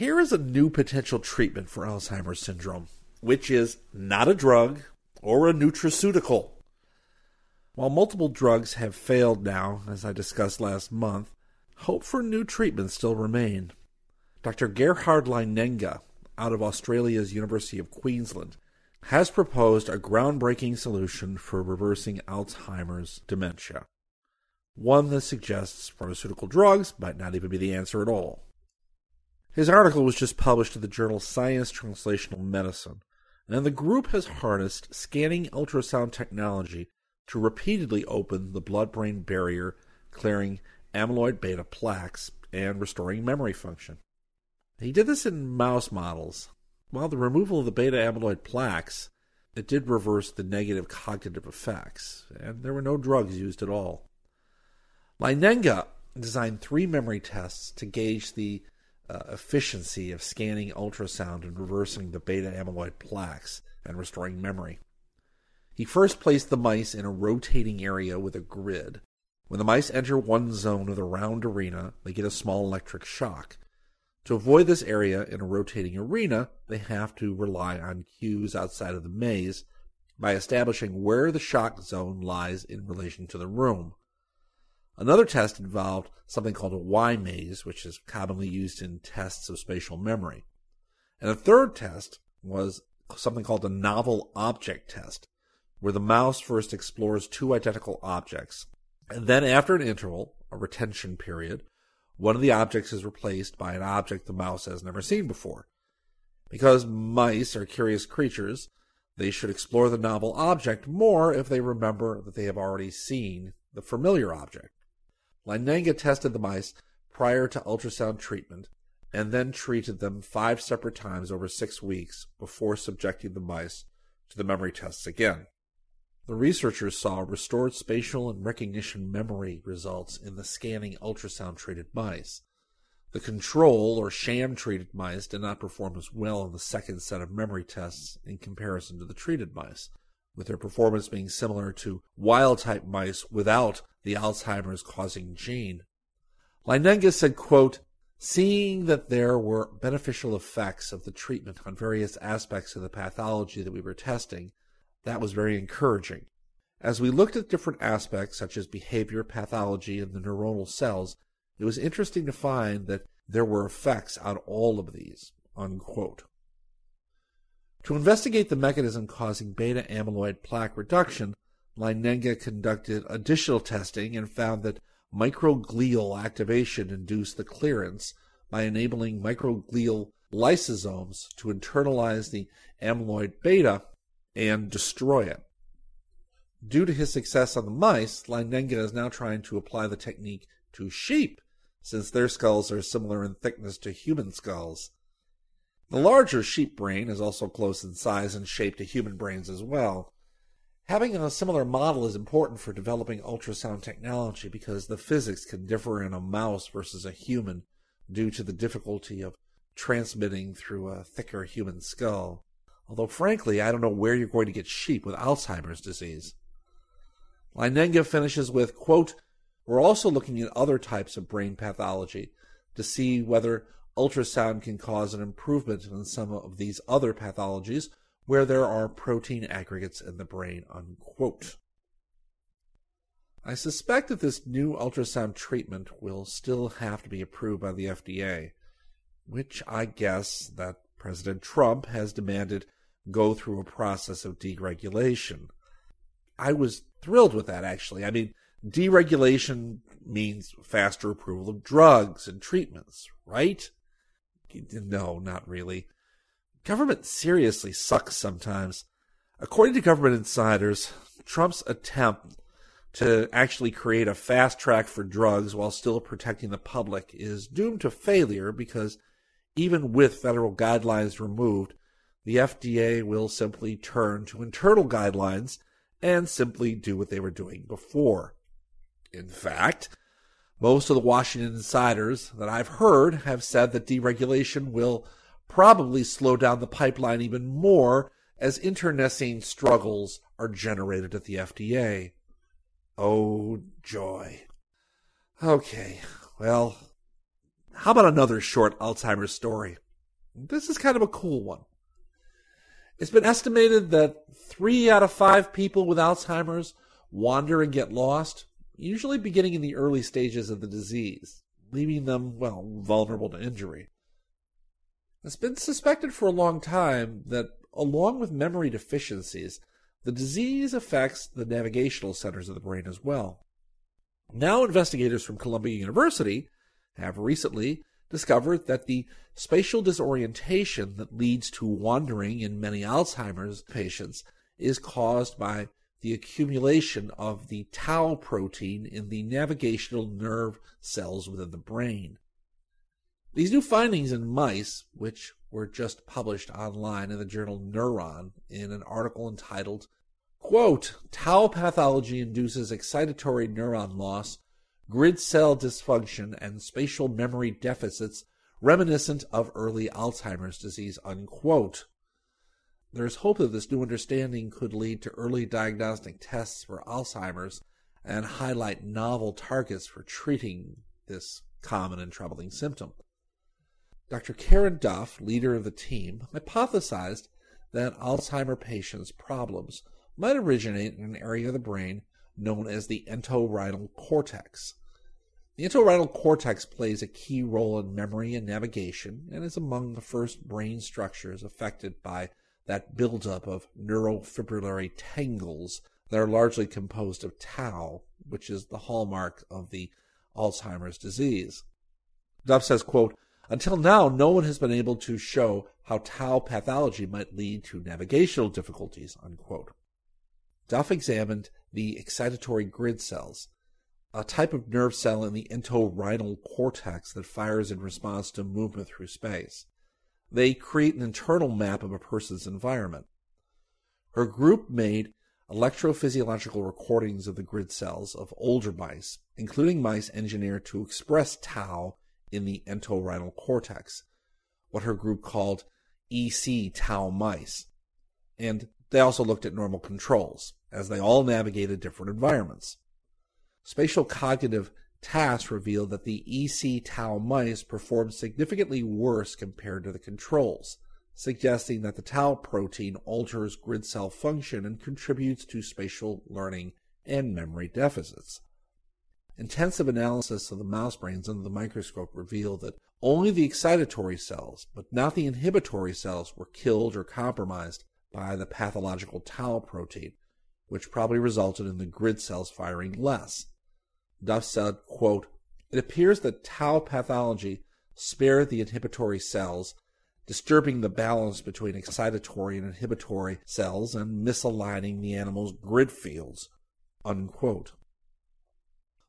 here is a new potential treatment for Alzheimer's syndrome, which is not a drug or a nutraceutical. While multiple drugs have failed now, as I discussed last month, hope for new treatments still remain. Dr. Gerhard Leinenga, out of Australia's University of Queensland, has proposed a groundbreaking solution for reversing Alzheimer's dementia. One that suggests pharmaceutical drugs might not even be the answer at all. His article was just published in the journal Science Translational Medicine, and the group has harnessed scanning ultrasound technology to repeatedly open the blood brain barrier, clearing amyloid beta plaques and restoring memory function. He did this in mouse models. While the removal of the beta amyloid plaques, it did reverse the negative cognitive effects, and there were no drugs used at all. Leinenga designed three memory tests to gauge the uh, efficiency of scanning ultrasound and reversing the beta amyloid plaques and restoring memory. He first placed the mice in a rotating area with a grid. When the mice enter one zone of the round arena, they get a small electric shock. To avoid this area in a rotating arena, they have to rely on cues outside of the maze by establishing where the shock zone lies in relation to the room. Another test involved something called a Y maze, which is commonly used in tests of spatial memory. And a third test was something called a novel object test, where the mouse first explores two identical objects. And then, after an interval, a retention period, one of the objects is replaced by an object the mouse has never seen before. Because mice are curious creatures, they should explore the novel object more if they remember that they have already seen the familiar object. Leinenga tested the mice prior to ultrasound treatment and then treated them five separate times over six weeks before subjecting the mice to the memory tests again. The researchers saw restored spatial and recognition memory results in the scanning ultrasound treated mice. The control or sham treated mice did not perform as well in the second set of memory tests in comparison to the treated mice, with their performance being similar to wild type mice without the Alzheimer's causing gene. Leinenga said, quote, Seeing that there were beneficial effects of the treatment on various aspects of the pathology that we were testing, that was very encouraging. As we looked at different aspects such as behavior, pathology, and the neuronal cells, it was interesting to find that there were effects on all of these. Unquote. To investigate the mechanism causing beta amyloid plaque reduction, Leinenga conducted additional testing and found that microglial activation induced the clearance by enabling microglial lysosomes to internalize the amyloid beta and destroy it. Due to his success on the mice, Leinenga is now trying to apply the technique to sheep, since their skulls are similar in thickness to human skulls. The larger sheep brain is also close in size and shape to human brains as well. Having a similar model is important for developing ultrasound technology because the physics can differ in a mouse versus a human due to the difficulty of transmitting through a thicker human skull. although frankly, I don't know where you're going to get sheep with Alzheimer's disease. Leinenga finishes with, quote, We're also looking at other types of brain pathology to see whether ultrasound can cause an improvement in some of these other pathologies where there are protein aggregates in the brain, unquote. I suspect that this new ultrasound treatment will still have to be approved by the FDA, which I guess that President Trump has demanded go through a process of deregulation. I was thrilled with that, actually. I mean, deregulation means faster approval of drugs and treatments, right? No, not really. Government seriously sucks sometimes. According to government insiders, Trump's attempt to actually create a fast track for drugs while still protecting the public is doomed to failure because even with federal guidelines removed, the FDA will simply turn to internal guidelines and simply do what they were doing before. In fact, most of the Washington insiders that I've heard have said that deregulation will probably slow down the pipeline even more as internecine struggles are generated at the FDA. Oh, joy. Okay, well, how about another short Alzheimer's story? This is kind of a cool one. It's been estimated that three out of five people with Alzheimer's wander and get lost, usually beginning in the early stages of the disease, leaving them, well, vulnerable to injury. It's been suspected for a long time that, along with memory deficiencies, the disease affects the navigational centers of the brain as well. Now, investigators from Columbia University have recently discovered that the spatial disorientation that leads to wandering in many Alzheimer's patients is caused by the accumulation of the tau protein in the navigational nerve cells within the brain. These new findings in mice, which were just published online in the journal Neuron in an article entitled, quote, Tau pathology induces excitatory neuron loss, grid cell dysfunction, and spatial memory deficits reminiscent of early Alzheimer's disease, unquote. There's hope that this new understanding could lead to early diagnostic tests for Alzheimer's and highlight novel targets for treating this common and troubling symptom. Dr. Karen Duff, leader of the team, hypothesized that Alzheimer patients' problems might originate in an area of the brain known as the entorhinal cortex. The entorhinal cortex plays a key role in memory and navigation and is among the first brain structures affected by that buildup of neurofibrillary tangles that are largely composed of tau, which is the hallmark of the Alzheimer's disease. Duff says, quote, until now, no one has been able to show how tau pathology might lead to navigational difficulties. Unquote. Duff examined the excitatory grid cells, a type of nerve cell in the entorhinal cortex that fires in response to movement through space. They create an internal map of a person's environment. Her group made electrophysiological recordings of the grid cells of older mice, including mice engineered to express tau in the entorhinal cortex, what her group called EC tau mice. And they also looked at normal controls, as they all navigated different environments. Spatial cognitive tasks revealed that the EC tau mice performed significantly worse compared to the controls, suggesting that the tau protein alters grid cell function and contributes to spatial learning and memory deficits. Intensive analysis of the mouse brains under the microscope revealed that only the excitatory cells, but not the inhibitory cells, were killed or compromised by the pathological tau protein, which probably resulted in the grid cells firing less. Duff said, quote, It appears that tau pathology spared the inhibitory cells, disturbing the balance between excitatory and inhibitory cells and misaligning the animal's grid fields. Unquote.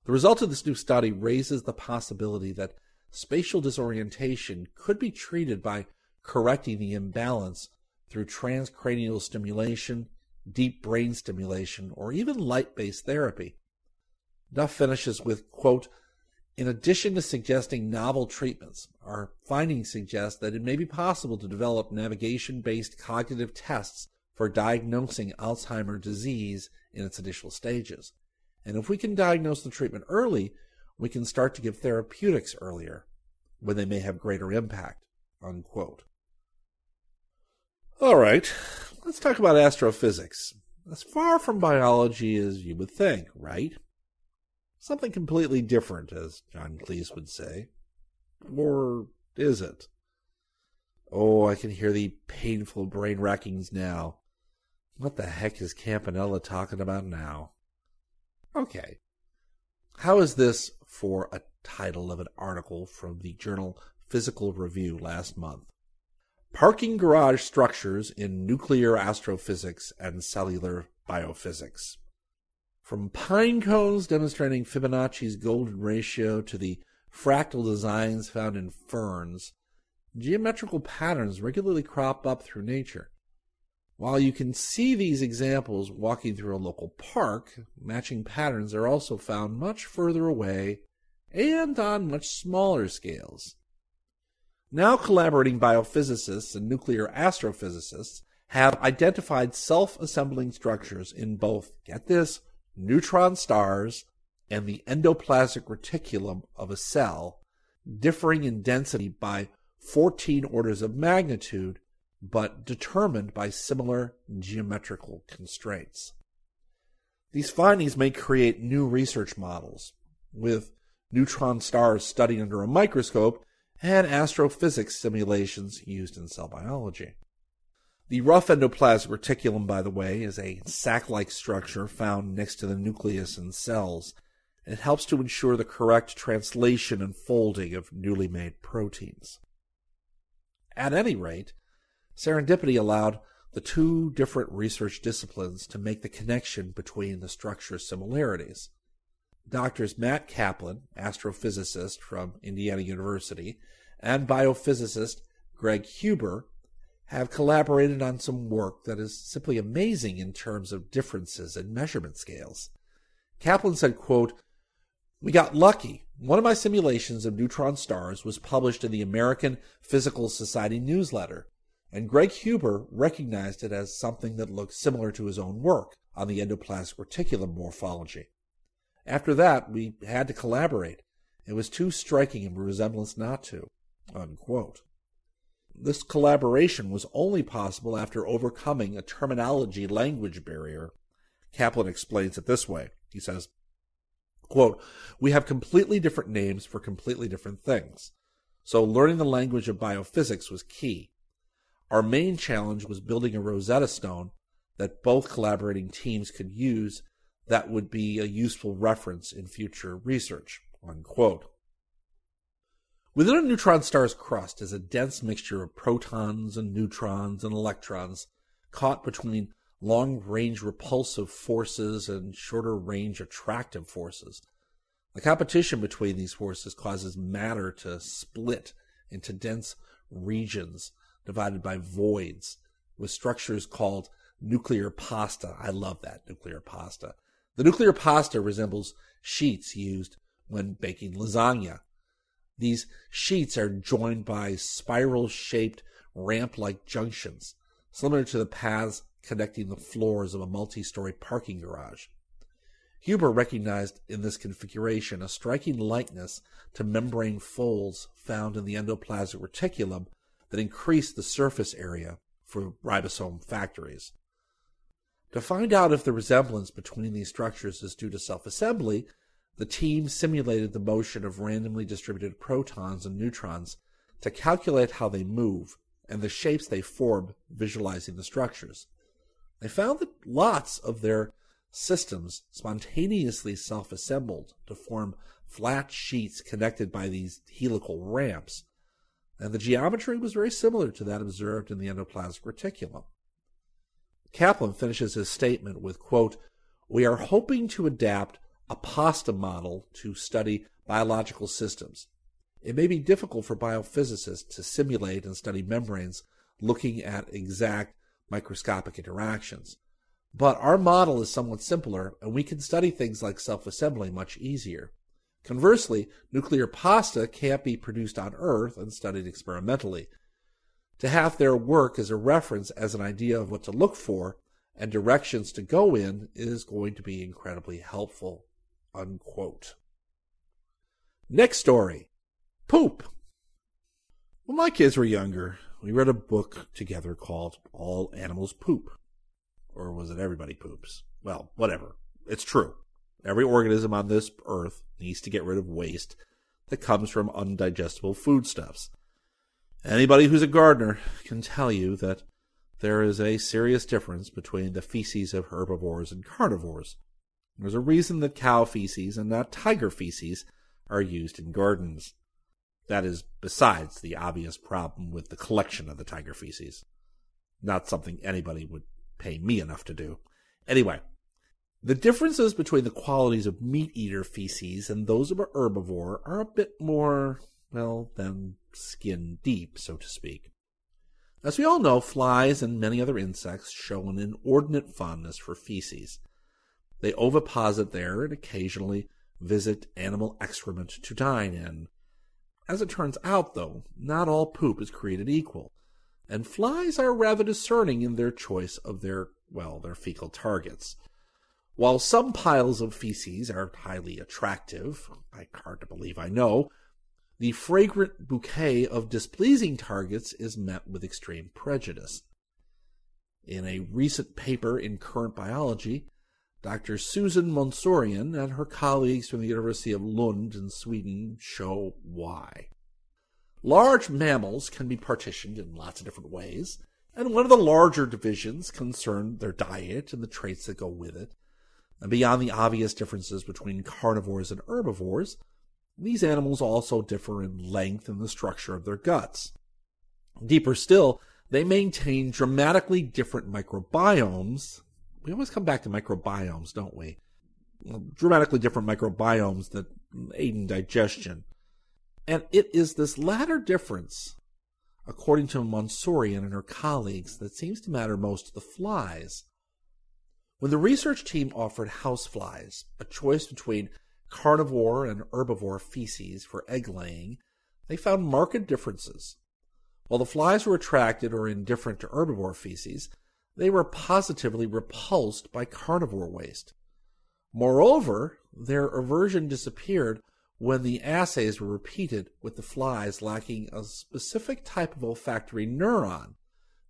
The result of this new study raises the possibility that spatial disorientation could be treated by correcting the imbalance through transcranial stimulation, deep brain stimulation, or even light based therapy. Duff finishes with, quote, In addition to suggesting novel treatments, our findings suggest that it may be possible to develop navigation based cognitive tests for diagnosing Alzheimer's disease in its initial stages. And if we can diagnose the treatment early, we can start to give therapeutics earlier, when they may have greater impact. Unquote. All right, let's talk about astrophysics. As far from biology as you would think, right? Something completely different, as John Cleese would say. Or is it? Oh, I can hear the painful brain rackings now. What the heck is Campanella talking about now? Okay. How is this for a title of an article from the journal Physical Review last month? Parking garage structures in nuclear astrophysics and cellular biophysics. From pine cones demonstrating Fibonacci's golden ratio to the fractal designs found in ferns, geometrical patterns regularly crop up through nature. While you can see these examples walking through a local park, matching patterns are also found much further away and on much smaller scales. Now collaborating biophysicists and nuclear astrophysicists have identified self-assembling structures in both, get this, neutron stars and the endoplasmic reticulum of a cell, differing in density by 14 orders of magnitude, but determined by similar geometrical constraints. These findings may create new research models, with neutron stars studied under a microscope and astrophysics simulations used in cell biology. The rough endoplasmic reticulum, by the way, is a sac like structure found next to the nucleus in cells. It helps to ensure the correct translation and folding of newly made proteins. At any rate, serendipity allowed the two different research disciplines to make the connection between the structure similarities. Doctors Matt Caplan, astrophysicist from Indiana University, and biophysicist Greg Huber have collaborated on some work that is simply amazing in terms of differences in measurement scales. Caplan said, quote, We got lucky. One of my simulations of neutron stars was published in the American Physical Society newsletter, and Greg Huber recognized it as something that looked similar to his own work on the endoplasmic reticulum morphology. After that, we had to collaborate. It was too striking a resemblance not to. Unquote. This collaboration was only possible after overcoming a terminology language barrier. Caplan explains it this way. He says, quote, We have completely different names for completely different things. So learning the language of biophysics was key. Our main challenge was building a Rosetta Stone that both collaborating teams could use that would be a useful reference in future research. Unquote. Within a neutron star's crust is a dense mixture of protons and neutrons and electrons caught between long range repulsive forces and shorter range attractive forces. The competition between these forces causes matter to split into dense regions divided by voids with structures called nuclear pasta. I love that, nuclear pasta. The nuclear pasta resembles sheets used when baking lasagna. These sheets are joined by spiral shaped ramp like junctions, similar to the paths connecting the floors of a multi story parking garage. Huber recognized in this configuration a striking likeness to membrane folds found in the endoplasmic reticulum that increase the surface area for ribosome factories. To find out if the resemblance between these structures is due to self assembly, the team simulated the motion of randomly distributed protons and neutrons to calculate how they move and the shapes they form, visualizing the structures. They found that lots of their systems spontaneously self assembled to form flat sheets connected by these helical ramps, and the geometry was very similar to that observed in the endoplasmic reticulum. Caplan finishes his statement with, quote, We are hoping to adapt a pasta model to study biological systems. It may be difficult for biophysicists to simulate and study membranes looking at exact microscopic interactions. But our model is somewhat simpler, and we can study things like self assembly much easier. Conversely, nuclear pasta can't be produced on Earth and studied experimentally. To have their work as a reference, as an idea of what to look for and directions to go in, is going to be incredibly helpful. Unquote. Next story Poop. When my kids were younger, we read a book together called All Animals Poop. Or was it Everybody Poops? Well, whatever. It's true. Every organism on this earth needs to get rid of waste that comes from undigestible foodstuffs. Anybody who's a gardener can tell you that there is a serious difference between the feces of herbivores and carnivores. There's a reason that cow feces and not tiger feces are used in gardens. That is besides the obvious problem with the collection of the tiger feces. Not something anybody would pay me enough to do. Anyway, the differences between the qualities of meat eater feces and those of a herbivore are a bit more, well, than skin deep, so to speak. As we all know, flies and many other insects show an inordinate fondness for feces. They oviposit there and occasionally visit animal excrement to dine in. As it turns out, though, not all poop is created equal, and flies are rather discerning in their choice of their, well, their fecal targets. While some piles of feces are highly attractive, I hard to believe I know, the fragrant bouquet of displeasing targets is met with extreme prejudice. In a recent paper in Current Biology, Dr. Suzan Mansourian and her colleagues from the University of Lund in Sweden show why. Large mammals can be partitioned in lots of different ways, and one of the larger divisions concern their diet and the traits that go with it. And beyond the obvious differences between carnivores and herbivores, these animals also differ in length and the structure of their guts. Deeper still, they maintain dramatically different microbiomes we always come back to microbiomes, don't we? Dramatically different microbiomes that aid in digestion. And it is this latter difference, according to Mansourian and her colleagues, that seems to matter most to the flies. When the research team offered houseflies a choice between carnivore and herbivore feces for egg laying, they found marked differences. While the flies were attracted or indifferent to herbivore feces, they were positively repulsed by carnivore waste. Moreover, their aversion disappeared when the assays were repeated with the flies lacking a specific type of olfactory neuron,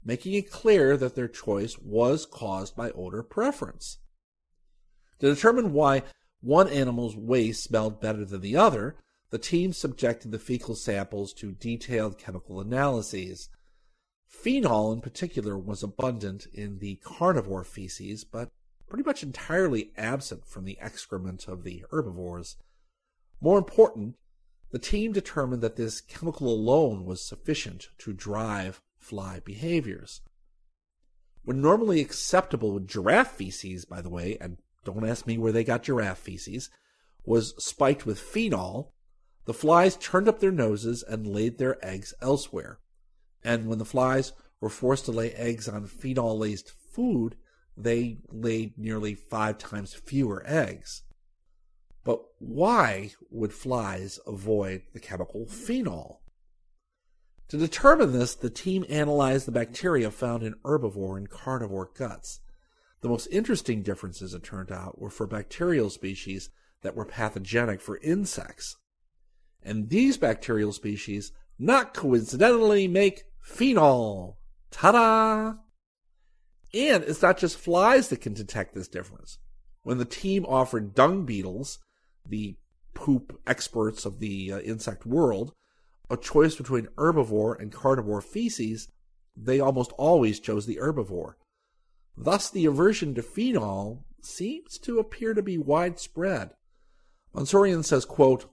making it clear that their choice was caused by odor preference. To determine why one animal's waste smelled better than the other, the team subjected the fecal samples to detailed chemical analyses Phenol, in particular, was abundant in the carnivore feces, but pretty much entirely absent from the excrement of the herbivores. More important, the team determined that this chemical alone was sufficient to drive fly behaviors. When normally acceptable giraffe feces, by the way, and don't ask me where they got giraffe feces, was spiked with phenol, the flies turned up their noses and laid their eggs elsewhere and when the flies were forced to lay eggs on phenol laced food, they laid nearly five times fewer eggs. But why would flies avoid the chemical phenol? To determine this, the team analyzed the bacteria found in herbivore and carnivore guts. The most interesting differences, it turned out, were for bacterial species that were pathogenic for insects. And these bacterial species, not coincidentally, make phenol. Ta da! And it's not just flies that can detect this difference. When the team offered dung beetles, the poop experts of the uh, insect world, a choice between herbivore and carnivore feces, they almost always chose the herbivore. Thus, the aversion to phenol seems to appear to be widespread. Mansourian says, quote,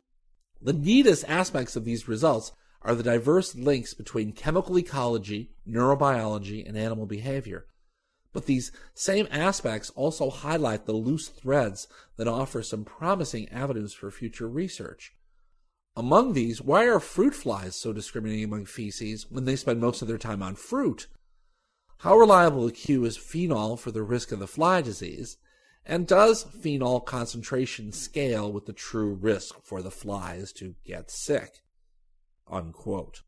The neatest aspects of these results are the diverse links between chemical ecology, neurobiology, and animal behavior. But these same aspects also highlight the loose threads that offer some promising avenues for future research. Among these, why are fruit flies so discriminating among feces when they spend most of their time on fruit? How reliable a cue is phenol for the risk of the fly disease? And does phenol concentration scale with the true risk for the flies to get sick? Unquote.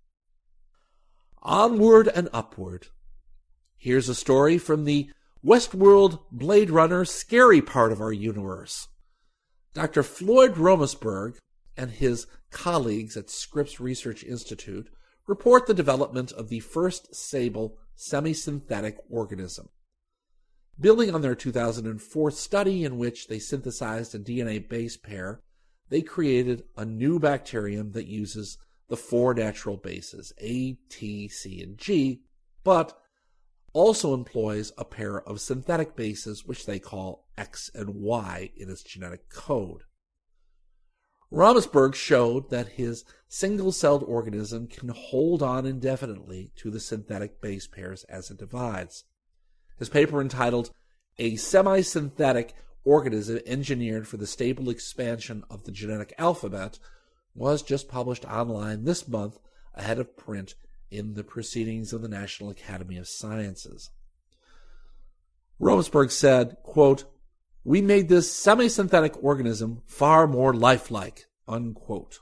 Onward and upward. Here's a story from the Westworld Blade Runner scary part of our universe. Dr. Floyd Romesberg and his colleagues at Scripps Research Institute report the development of the first sable semi-synthetic organism. Building on their 2004 study in which they synthesized a DNA base pair, they created a new bacterium that uses the four natural bases A, T, C, and G, but also employs a pair of synthetic bases which they call X and Y in its genetic code. Romesberg showed that his single celled organism can hold on indefinitely to the synthetic base pairs as it divides. His paper entitled A Semi Synthetic Organism Engineered for the Stable Expansion of the Genetic Alphabet was just published online this month ahead of print in the Proceedings of the National Academy of Sciences. Romesberg said, quote, We made this semi-synthetic organism far more lifelike, unquote.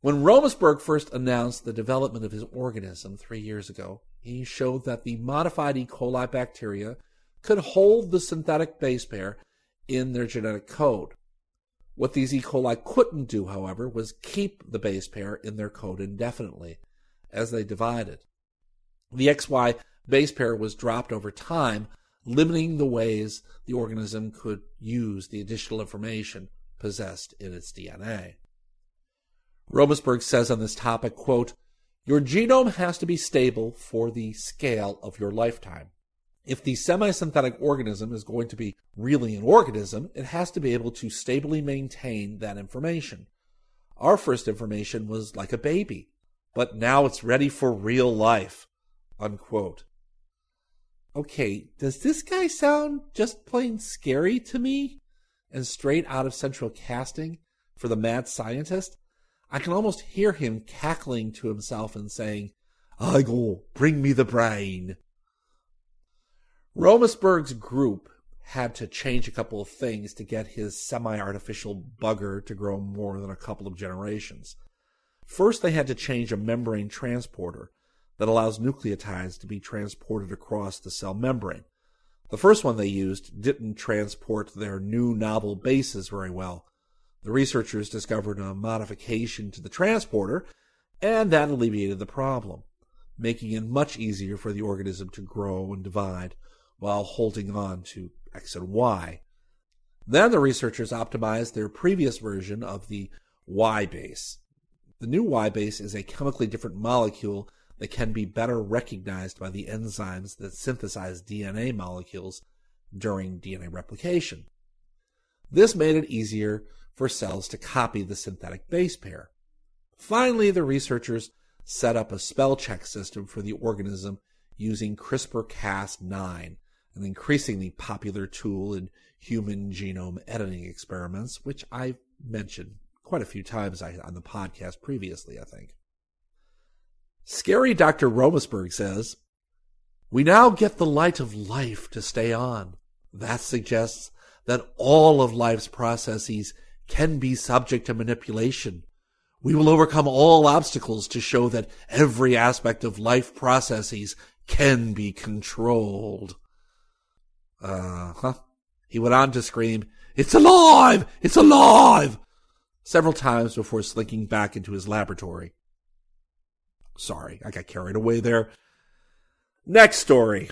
When Romesberg first announced the development of his organism three years ago, he showed that the modified E. coli bacteria could hold the synthetic base pair in their genetic code. What these E. coli couldn't do, however, was keep the base pair in their code indefinitely, as they divided. The XY base pair was dropped over time, limiting the ways the organism could use the additional information possessed in its DNA. Romesberg says on this topic, quote, Your genome has to be stable for the scale of your lifetime. If the semi-synthetic organism is going to be really an organism, it has to be able to stably maintain that information. Our first information was like a baby but now it's ready for real life. Unquote. Okay, does this guy sound just plain scary to me? And straight out of central casting for the mad scientist? I can almost hear him cackling to himself and saying, I go, bring me the brain. Romesberg's group had to change a couple of things to get his semi artificial bugger to grow more than a couple of generations. First, they had to change a membrane transporter that allows nucleotides to be transported across the cell membrane. The first one they used didn't transport their new novel bases very well. The researchers discovered a modification to the transporter, and that alleviated the problem, making it much easier for the organism to grow and divide while holding on to X and Y. Then the researchers optimized their previous version of the Y base. The new Y base is a chemically different molecule that can be better recognized by the enzymes that synthesize DNA molecules during DNA replication. This made it easier for cells to copy the synthetic base pair. Finally, the researchers set up a spell check system for the organism using CRISPR Cas9, an increasingly popular tool in human genome editing experiments, which I've mentioned quite a few times on the podcast previously, I think. Scary Dr. Romesberg says, We now get the light of life to stay on. That suggests that all of life's processes can be subject to manipulation. We will overcome all obstacles to show that every aspect of life processes can be controlled. Uh huh. He went on to scream, It's alive! It's alive! several times before slinking back into his laboratory. Sorry, I got carried away there. Next story.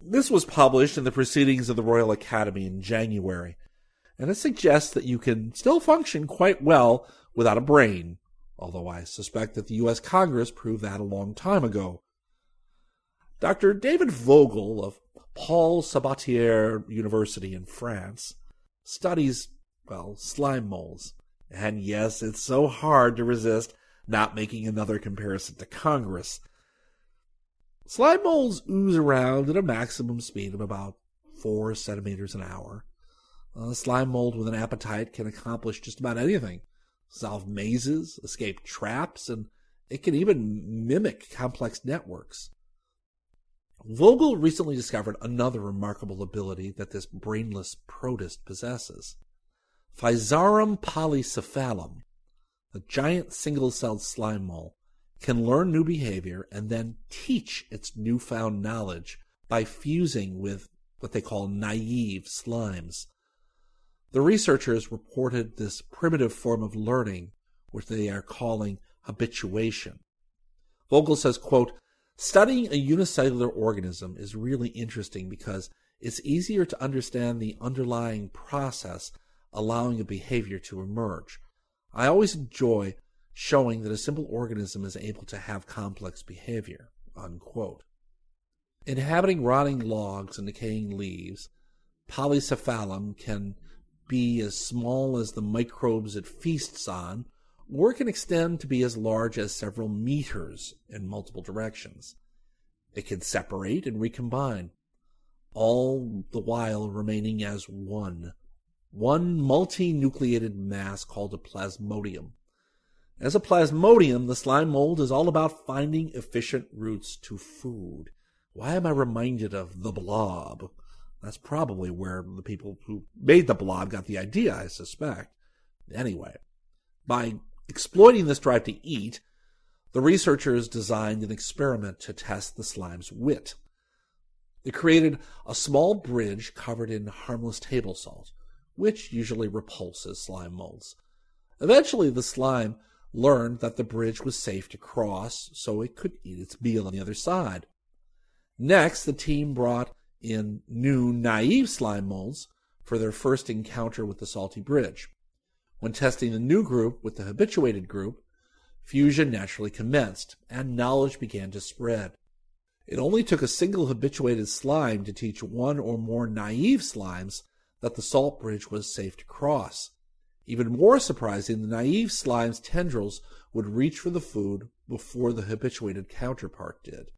This was published in the Proceedings of the Royal Academy in January, and it suggests that you can still function quite well without a brain, although I suspect that the U.S. Congress proved that a long time ago. Dr. David Vogel of Paul Sabatier University in France studies, well, slime moles. And yes, it's so hard to resist not making another comparison to Congress. Slime moles ooze around at a maximum speed of about 4 centimeters an hour. A slime mold with an appetite can accomplish just about anything solve mazes, escape traps, and it can even mimic complex networks. Vogel recently discovered another remarkable ability that this brainless protist possesses. Physarum polycephalum, a giant single-celled slime mole, can learn new behavior and then teach its newfound knowledge by fusing with what they call naive slimes. The researchers reported this primitive form of learning, which they are calling habituation. Vogel says, quote, Studying a unicellular organism is really interesting because it's easier to understand the underlying process allowing a behavior to emerge. I always enjoy showing that a simple organism is able to have complex behavior. Unquote. Inhabiting rotting logs and decaying leaves, polycephalum can be as small as the microbes it feasts on, or can extend to be as large as several meters in multiple directions. It can separate and recombine, all the while remaining as one, one multinucleated mass called a plasmodium. As a plasmodium, the slime mold is all about finding efficient routes to food. Why am I reminded of the blob? That's probably where the people who made the blob got the idea, I suspect. Anyway, by exploiting this drive to eat, the researchers designed an experiment to test the slime's wit. They created a small bridge covered in harmless table salt, which usually repulses slime molds. Eventually, the slime learned that the bridge was safe to cross, so it could eat its meal on the other side. Next, the team brought in new naive slime molds for their first encounter with the salty bridge. When testing the new group with the habituated group, fusion naturally commenced, and knowledge began to spread. It only took a single habituated slime to teach one or more naive slimes that the salt bridge was safe to cross. Even more surprising, the naive slime's tendrils would reach for the food before the habituated counterpart did.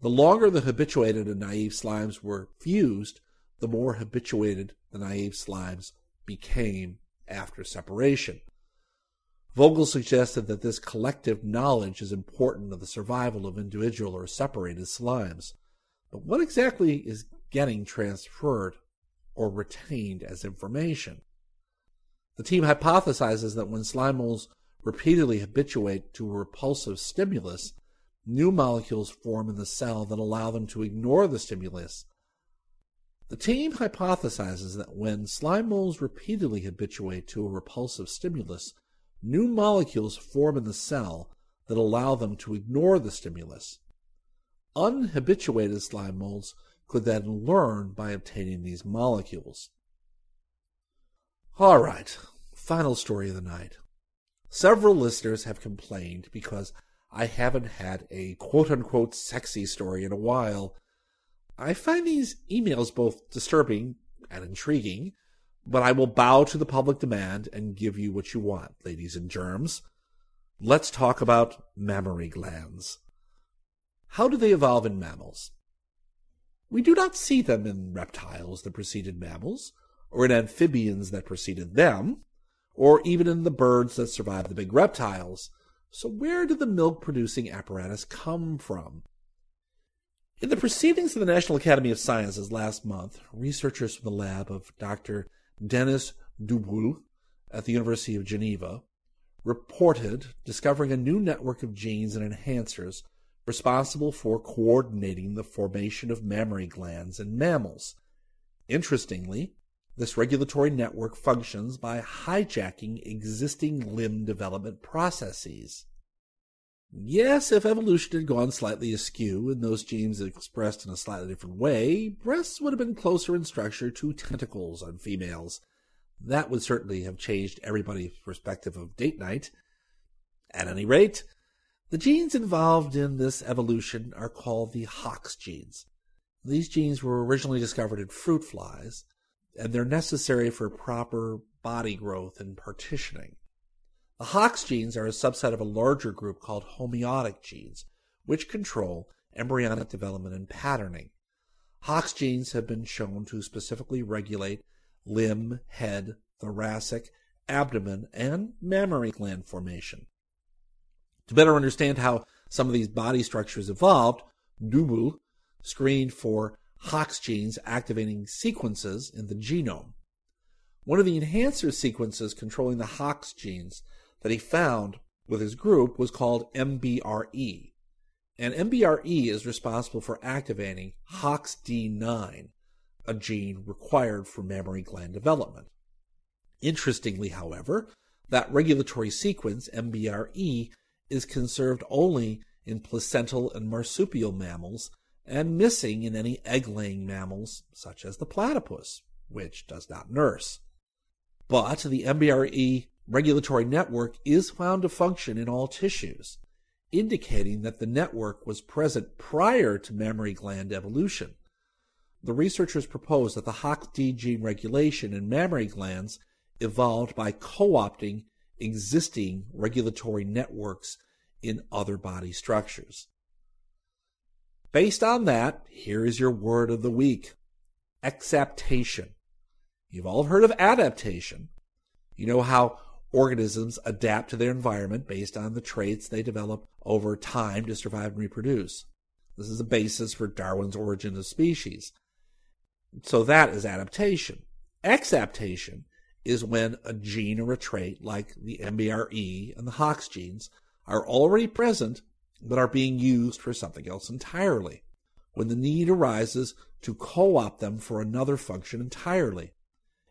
The longer the habituated and naive slimes were fused, the more habituated the naive slimes became after separation. Vogel suggested that this collective knowledge is important to the survival of individual or separated slimes. But what exactly is getting transferred or retained as information? The team hypothesizes that when slime moles repeatedly habituate to a repulsive stimulus, new molecules form in the cell that allow them to ignore the stimulus. The team hypothesizes that when slime moles repeatedly habituate to a repulsive stimulus, new molecules form in the cell that allow them to ignore the stimulus. Unhabituated slime molds could then learn by obtaining these molecules. All right, final story of the night. Several listeners have complained because I haven't had a quote unquote sexy story in a while. I find these emails both disturbing and intriguing, but I will bow to the public demand and give you what you want, ladies and germs. Let's talk about mammary glands. How do they evolve in mammals? We do not see them in reptiles that preceded mammals or in amphibians that preceded them, or even in the birds that survived the big reptiles. So, where did the milk producing apparatus come from? In the proceedings of the National Academy of Sciences last month, researchers from the lab of Dr. Denis Duboule at the University of Geneva reported discovering a new network of genes and enhancers responsible for coordinating the formation of mammary glands in mammals. Interestingly, this regulatory network functions by hijacking existing limb development processes. Yes, if evolution had gone slightly askew and those genes expressed in a slightly different way, breasts would have been closer in structure to tentacles on females. That would certainly have changed everybody's perspective of date night. At any rate, the genes involved in this evolution are called the Hox genes. These genes were originally discovered in fruit flies, and they're necessary for proper body growth and partitioning. The Hox genes are a subset of a larger group called homeotic genes, which control embryonic development and patterning. Hox genes have been shown to specifically regulate limb, head, thoracic, abdomen, and mammary gland formation. To better understand how some of these body structures evolved, Duboule screened for Hox genes activating sequences in the genome. One of the enhancer sequences controlling the Hox genes that he found with his group was called MBRE. And MBRE is responsible for activating HOXD9, a gene required for mammary gland development. Interestingly, however, that regulatory sequence, MBRE, is conserved only in placental and marsupial mammals and missing in any egg laying mammals, such as the platypus, which does not nurse. But the MBRE regulatory network is found to function in all tissues, indicating that the network was present prior to mammary gland evolution. The researchers propose that the HOXD gene regulation in mammary glands evolved by co opting existing regulatory networks in other body structures. Based on that, here is your word of the week exaptation. You've all heard of adaptation. You know how organisms adapt to their environment based on the traits they develop over time to survive and reproduce. This is the basis for Darwin's origin of species. So that is adaptation. Exaptation is when a gene or a trait like the MBRE and the HOX genes are already present but are being used for something else entirely, when the need arises to co opt them for another function entirely.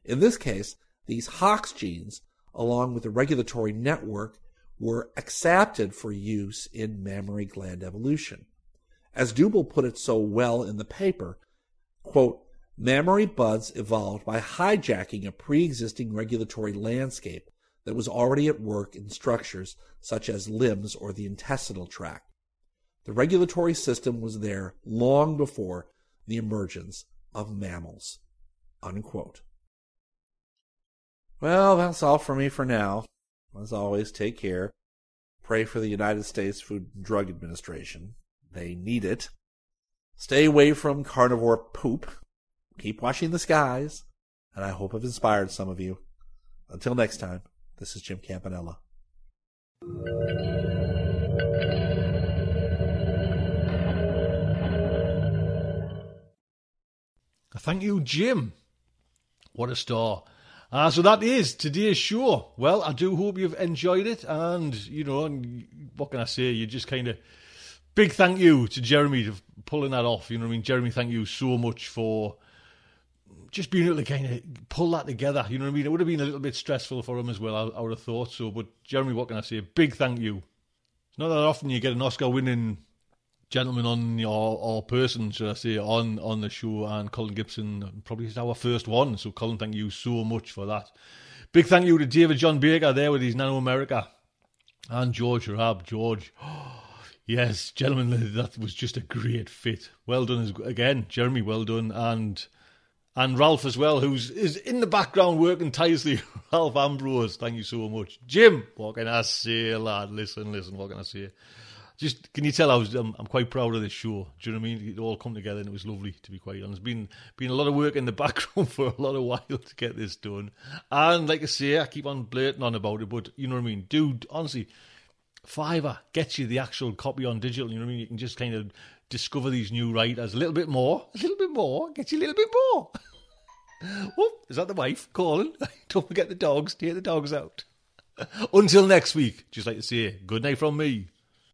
In this case, these HOX genes, along with the regulatory network, were exapted for use in mammary gland evolution. As Duboule put it so well in the paper, quote, mammary buds evolved by hijacking a pre existing regulatory landscape that was already at work in structures such as limbs or the intestinal tract. The regulatory system was there long before the emergence of mammals. Unquote. Well, that's all for me for now. As always, take care. Pray for the United States Food and Drug Administration. They need it. Stay away from carnivore poop. Keep watching the skies. And I hope I've inspired some of you. Until next time. This is Jim Campanella. Thank you, Jim. What a star. Uh, so that is today's show. Well, I do hope you've enjoyed it. And, you know, and what can I say? You just kind of. Big thank you to Jeremy for pulling that off. You know what I mean? Jeremy, thank you so much for just being able to kind of pull that together. You know what I mean? It would have been a little bit stressful for him as well, I, I would have thought so. But Jeremy, what can I say? Big thank you. It's not that often you get an Oscar winning gentleman on your or person, should I say, on on the show, and Colin Gibson probably is our first one. So Colin, thank you so much for that. Big thank you to David John Baker there with his Nano America, and George Hrab. George, yes, gentlemen, that was just a great fit. Well done as, again, Jeremy. Well done, and and Ralph as well, who's is in the background working tirelessly. Ralph Ambrose, thank you so much. Jim, what can I say, lad? Listen, listen, what can I say? Just can you tell I was I'm, I'm quite proud of this show. Do you know what I mean? It all come together and it was lovely to be quite honest. Been been a lot of work in the background for a lot of while to get this done. And like I say, I keep on blurting on about it, but you know what I mean, dude. Honestly, Fiverr gets you the actual copy on digital. You know what I mean? You can just kind of discover these new writers a little bit more, a little bit more, get you a little bit more. oh, is that the wife calling? Don't forget the dogs. Take the dogs out. Until next week, just like to say good night from me.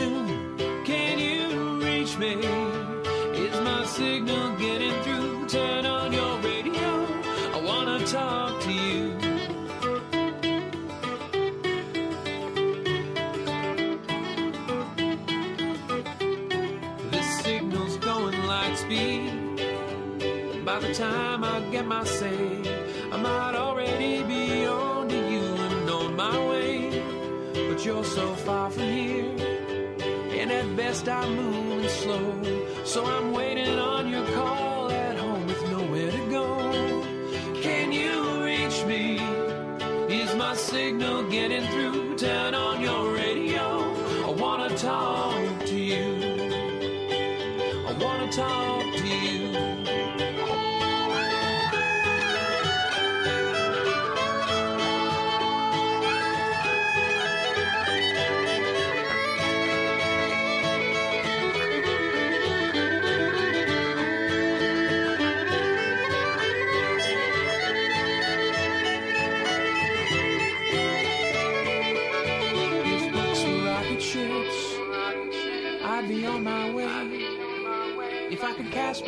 Soon. Can you reach me? Is my signal getting through? Turn on your radio. I wanna talk to you. This signal's going light speed. by the time I get my say, I might already be on to you and on my way. But you're so far from here, best I'm moving slow. So I'm waiting on your call at home with nowhere to go. Can you reach me? Is my signal getting through?